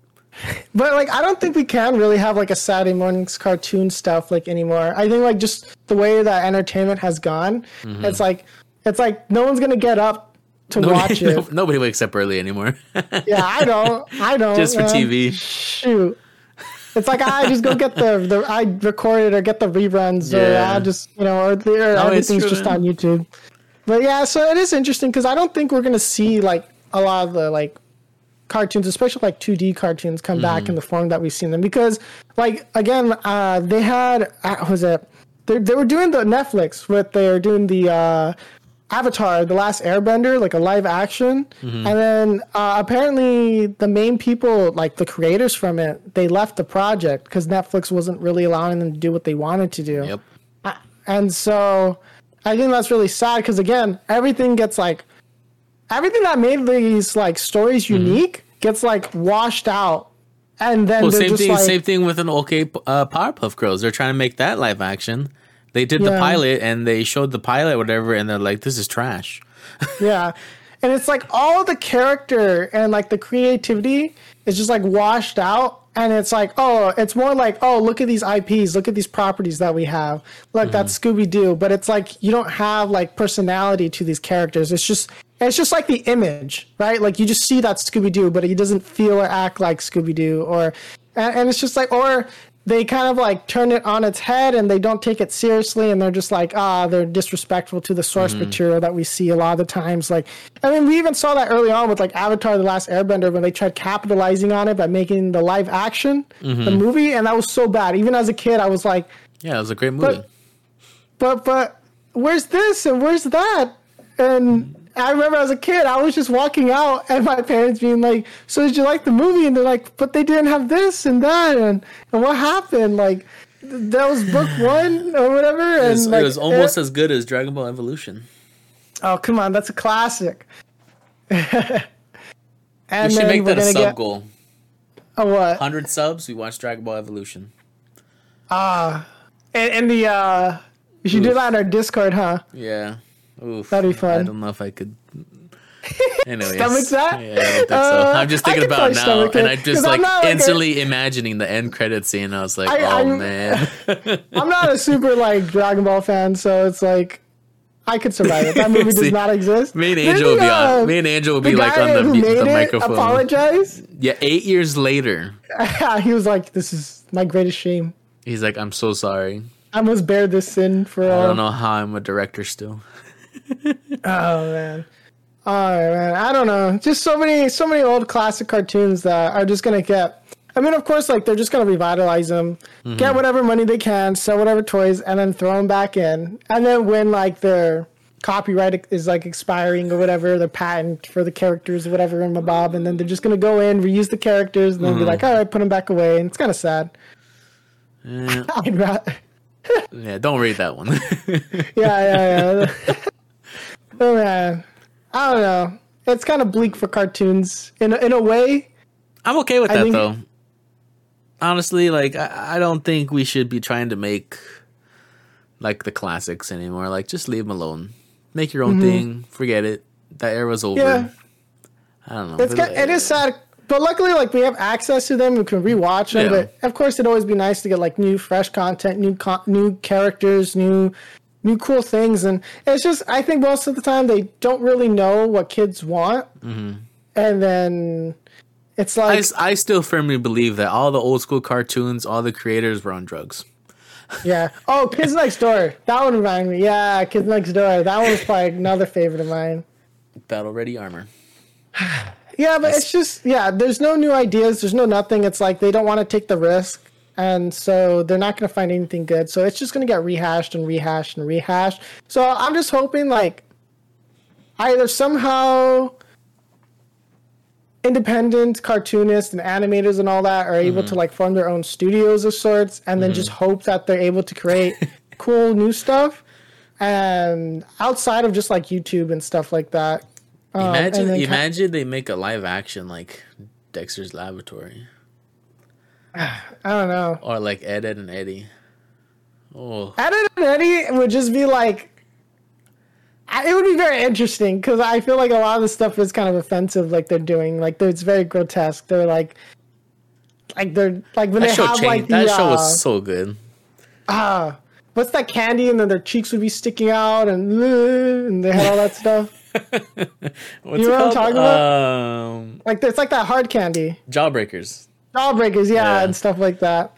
But like, I don't think we can really have like a Saturday mornings cartoon stuff like anymore. I think like just the way that entertainment has gone, Mm-hmm. it's like it's like no one's gonna get up to watch [LAUGHS] Nobody, it. nobody wakes up early anymore. Yeah, I don't. I [LAUGHS] don't. Just for. TV. Shoot. It's like I just go get the, the I record it or get the reruns or I just you know or, the, or No, everything's just on YouTube. But yeah, so it is interesting because I don't think we're gonna see like a lot of the like cartoons, especially like 2D cartoons, come back Mm-hmm. in the form that we've seen them. Because, like, again, uh, they had, uh, was it? They, they were doing the Netflix with, they were doing the uh, Avatar, The Last Airbender, like a live action. Mm-hmm. And then uh, apparently the main people, like the creators from it, they left the project because Netflix wasn't really allowing them to do what they wanted to do. yep. And so I think that's really sad because again, everything gets like everything that made these like stories unique gets like washed out. And then Well, same just thing. like same thing with an OK uh, Powerpuff Girls. They're trying to make that live action. They did the pilot and they showed the pilot, whatever, and they're like, "This is trash." [LAUGHS] yeah. And it's like all the character and like the creativity is just like washed out. And it's like, oh, it's more like, oh, look at these IPs, look at these properties that we have. Look, mm-hmm. that's Scooby Doo. But it's like you don't have like personality to these characters. It's just it's just like the image, right? Like you just see that Scooby Doo, but he doesn't feel or act like Scooby Doo. Or and, and it's just like or they kind of like turn it on its head and they don't take it seriously and they're just like ah they're disrespectful to the source material that we see a lot of the times. Like i mean we even saw that early on with like avatar the last airbender when they tried capitalizing on it by making the live action the movie and that was so bad. Even as a kid i was like Yeah, it was a great movie. but but where's this and where's that? And I remember as a kid, I was just walking out and my parents being like, "So did you like the movie?" And they're like, "But they didn't have this and that and and what happened?" Like that was book [SIGHS] one or whatever. And it, was, like, it was almost it- as good as Dragon Ball Evolution. oh come on, that's a classic. [LAUGHS] and we should make that a gonna sub get goal. a what? Hundred subs. We watch Dragon Ball Evolution. Ah. And, and the uh, you should do that on our Discord, huh? Yeah. Oof. That'd be fun. I don't know if I could. [LAUGHS] Anyways, Stomach that? Yeah, I don't think so. Uh, I'm just thinking about it now, and it, I 'cause just I'm like not like a- instantly imagining the end credit scene. I was like, I- oh I'm- man. [LAUGHS] I'm not a super like Dragon Ball fan, so it's like I could survive it. That [LAUGHS] movie does See, not exist. Me and Angel would be uh, on. Me and Angel will be like on the, made the it microphone. apologize. Yeah, eight years later, he was like, "This is my greatest shame. he's like, I'm so sorry. I must bear this sin for I don't know how I'm a director still. Oh man. Oh man. I don't know. Just so many, so many old classic cartoons that are just gonna get. I mean, of course, like they're just gonna revitalize them, Mm-hmm. get whatever money they can, sell whatever toys, and then throw them back in. And then when like their copyright is like expiring or whatever, their patent for the characters or whatever in Mabob, and then they're just gonna go in, reuse the characters, and then Mm-hmm. be like, all right, put them back away. And it's kind of sad. Eh, [LAUGHS] I'd rather. [LAUGHS] yeah, don't read that one. [LAUGHS] yeah, yeah, yeah. Oh man, I don't know. It's kind of bleak for cartoons in a, in a way. I'm okay with I that though. Honestly, like I, I don't think we should be trying to make like the classics anymore. Like just leave them alone. Make your own thing. Forget it. That era's over. Mm-hmm. Yeah. I don't know. It's kind, it is sad, but luckily, like we have access to them. We can rewatch them. Yeah. But of course, it'd always be nice to get like new, fresh content, new con- new characters, new new cool things. And it's just, I think most of the time they don't really know what kids want, Mm-hmm. and then it's I, like s- I still firmly believe that all the old school cartoons, all the creators were on drugs. Yeah. Oh, Kids Next Door. That one reminded me. Yeah, Kids Next Door. That one was probably another favorite of mine. Battle ready armor. [SIGHS] Yeah, but it's just yeah. There's no new ideas. There's no nothing. It's like they don't want to take the risk, and so they're not going to find anything good. So it's just going to get rehashed and rehashed and rehashed. So I'm just hoping like either somehow independent cartoonists and animators and all that are able to like form their own studios of sorts, and then just hope that they're able to create [LAUGHS] cool new stuff. And outside of just like YouTube and stuff like that, Um, Imagine, then imagine they make a live action like Dexter's Laboratory [SIGHS] I don't know. or like Ed, Edd and Eddy. Oh, Ed, Edd and Eddy would just be like, it would be very interesting because I feel like a lot of the stuff is kind of offensive, like they're doing. Like it's very grotesque. They're like, like they're like when that they show have changed. like the that show uh, was so good. ah, what's that candy, and then their cheeks would be sticking out, and uh, [LAUGHS] and they had all that stuff. [LAUGHS] What's you know what I'm talking about? Um, Like it's like that hard candy, Jawbreakers. Jawbreakers, yeah, Yeah. and stuff like that.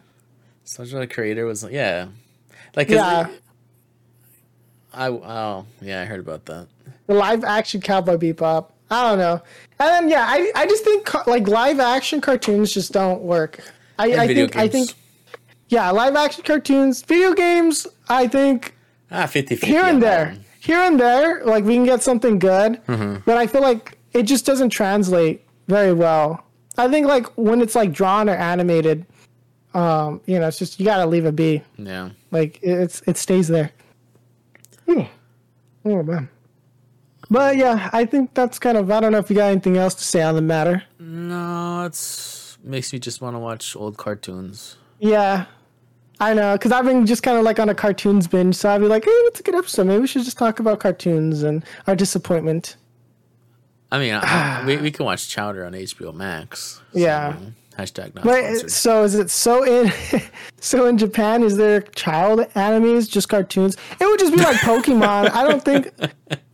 Such a creator was yeah, like Yeah, I oh yeah, I heard about that. the live action Cowboy Bebop. I don't know. And then yeah, I I just think ca- like live action cartoons just don't work. I, I think I think yeah, live action cartoons, video games. I think Ah, 50 50. here and there, here and there, like we can get something good, Mm-hmm. but I feel like it just doesn't translate very well. I think like when it's like drawn or animated, um, you know, it's just you gotta leave it be. Yeah. Like it- it's it stays there. Hmm. Oh man. But yeah, I think that's kind of. I don't know if you got anything else to say on the matter. No, it's makes me just want to watch old cartoons. Yeah, I know, because I've been just kind of like on a cartoons binge, so I'd be like, hey, it's a good episode. Maybe we should just talk about cartoons and our disappointment. I mean, I, we we [SIGHS] can watch Chowder on HBO Max. so, Yeah. Hashtag not Wait, sponsored. so is it so in [LAUGHS] so in Japan? Is there child animes, just cartoons? It would just be like Pokemon. I don't think.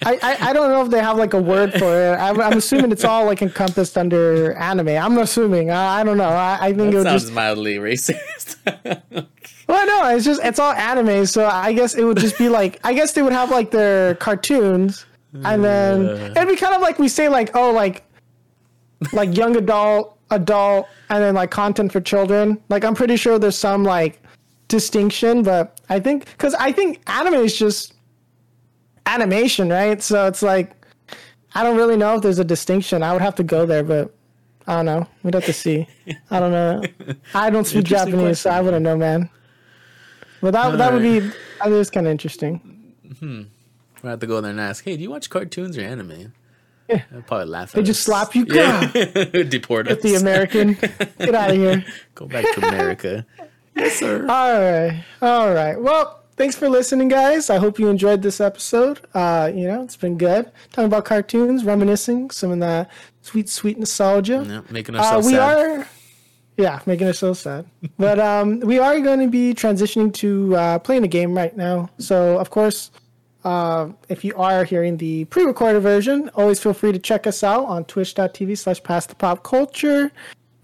I, I, I don't know if they have like a word for it. I'm, I'm assuming it's all like encompassed under anime. I'm assuming. I, I don't know. I, I think it That would sounds just. mildly racist. [LAUGHS] Well, no, it's just it's all anime. So I guess it would just be like I guess they would have like their cartoons, and then it'd be kind of like we say like oh like like young adult, adult, and then like content for children. Like I'm pretty sure there's some like distinction, but I think because I think anime is just animation, right? So it's like I don't really know if there's a distinction. I would have to go there, but I don't know. We'd have to see. I don't know. I don't speak Japanese, so I wouldn't know, man. But that that would be I think it's kind of interesting. I have to go there and ask, hey, do you watch cartoons or anime? Yeah. I'll probably laugh. They just us. slap you. Yeah. [LAUGHS] Deport us. The American, get out of here. [LAUGHS] Go back to America. yes, sir. [LAUGHS] All right. All right. Well, thanks for listening, guys. I hope you enjoyed this episode. Uh, you know, it's been good talking about cartoons, reminiscing some of that sweet, sweet nostalgia. Yeah, making us Uh, we sad. are, yeah, making us so sad. but um, we are going to be transitioning to uh, playing a game right now. So, of course, uh, if you are hearing the pre-recorded version, always feel free to check us out on twitch.tv slash past the pop culture.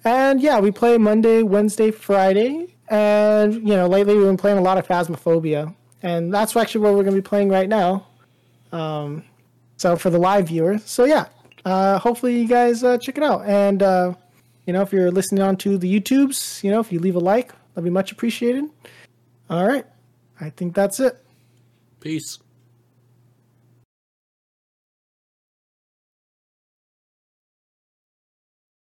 And yeah, we play Monday, Wednesday, Friday. And, you know, lately we've been playing a lot of Phasmophobia. And that's actually what we're going to be playing right now. Um, so for the live viewer. So yeah, uh, hopefully you guys uh, check it out. And, uh, you know, if you're listening on to the YouTubes, you know, if you leave a like, that'd be much appreciated. All right. I think that's it. Peace.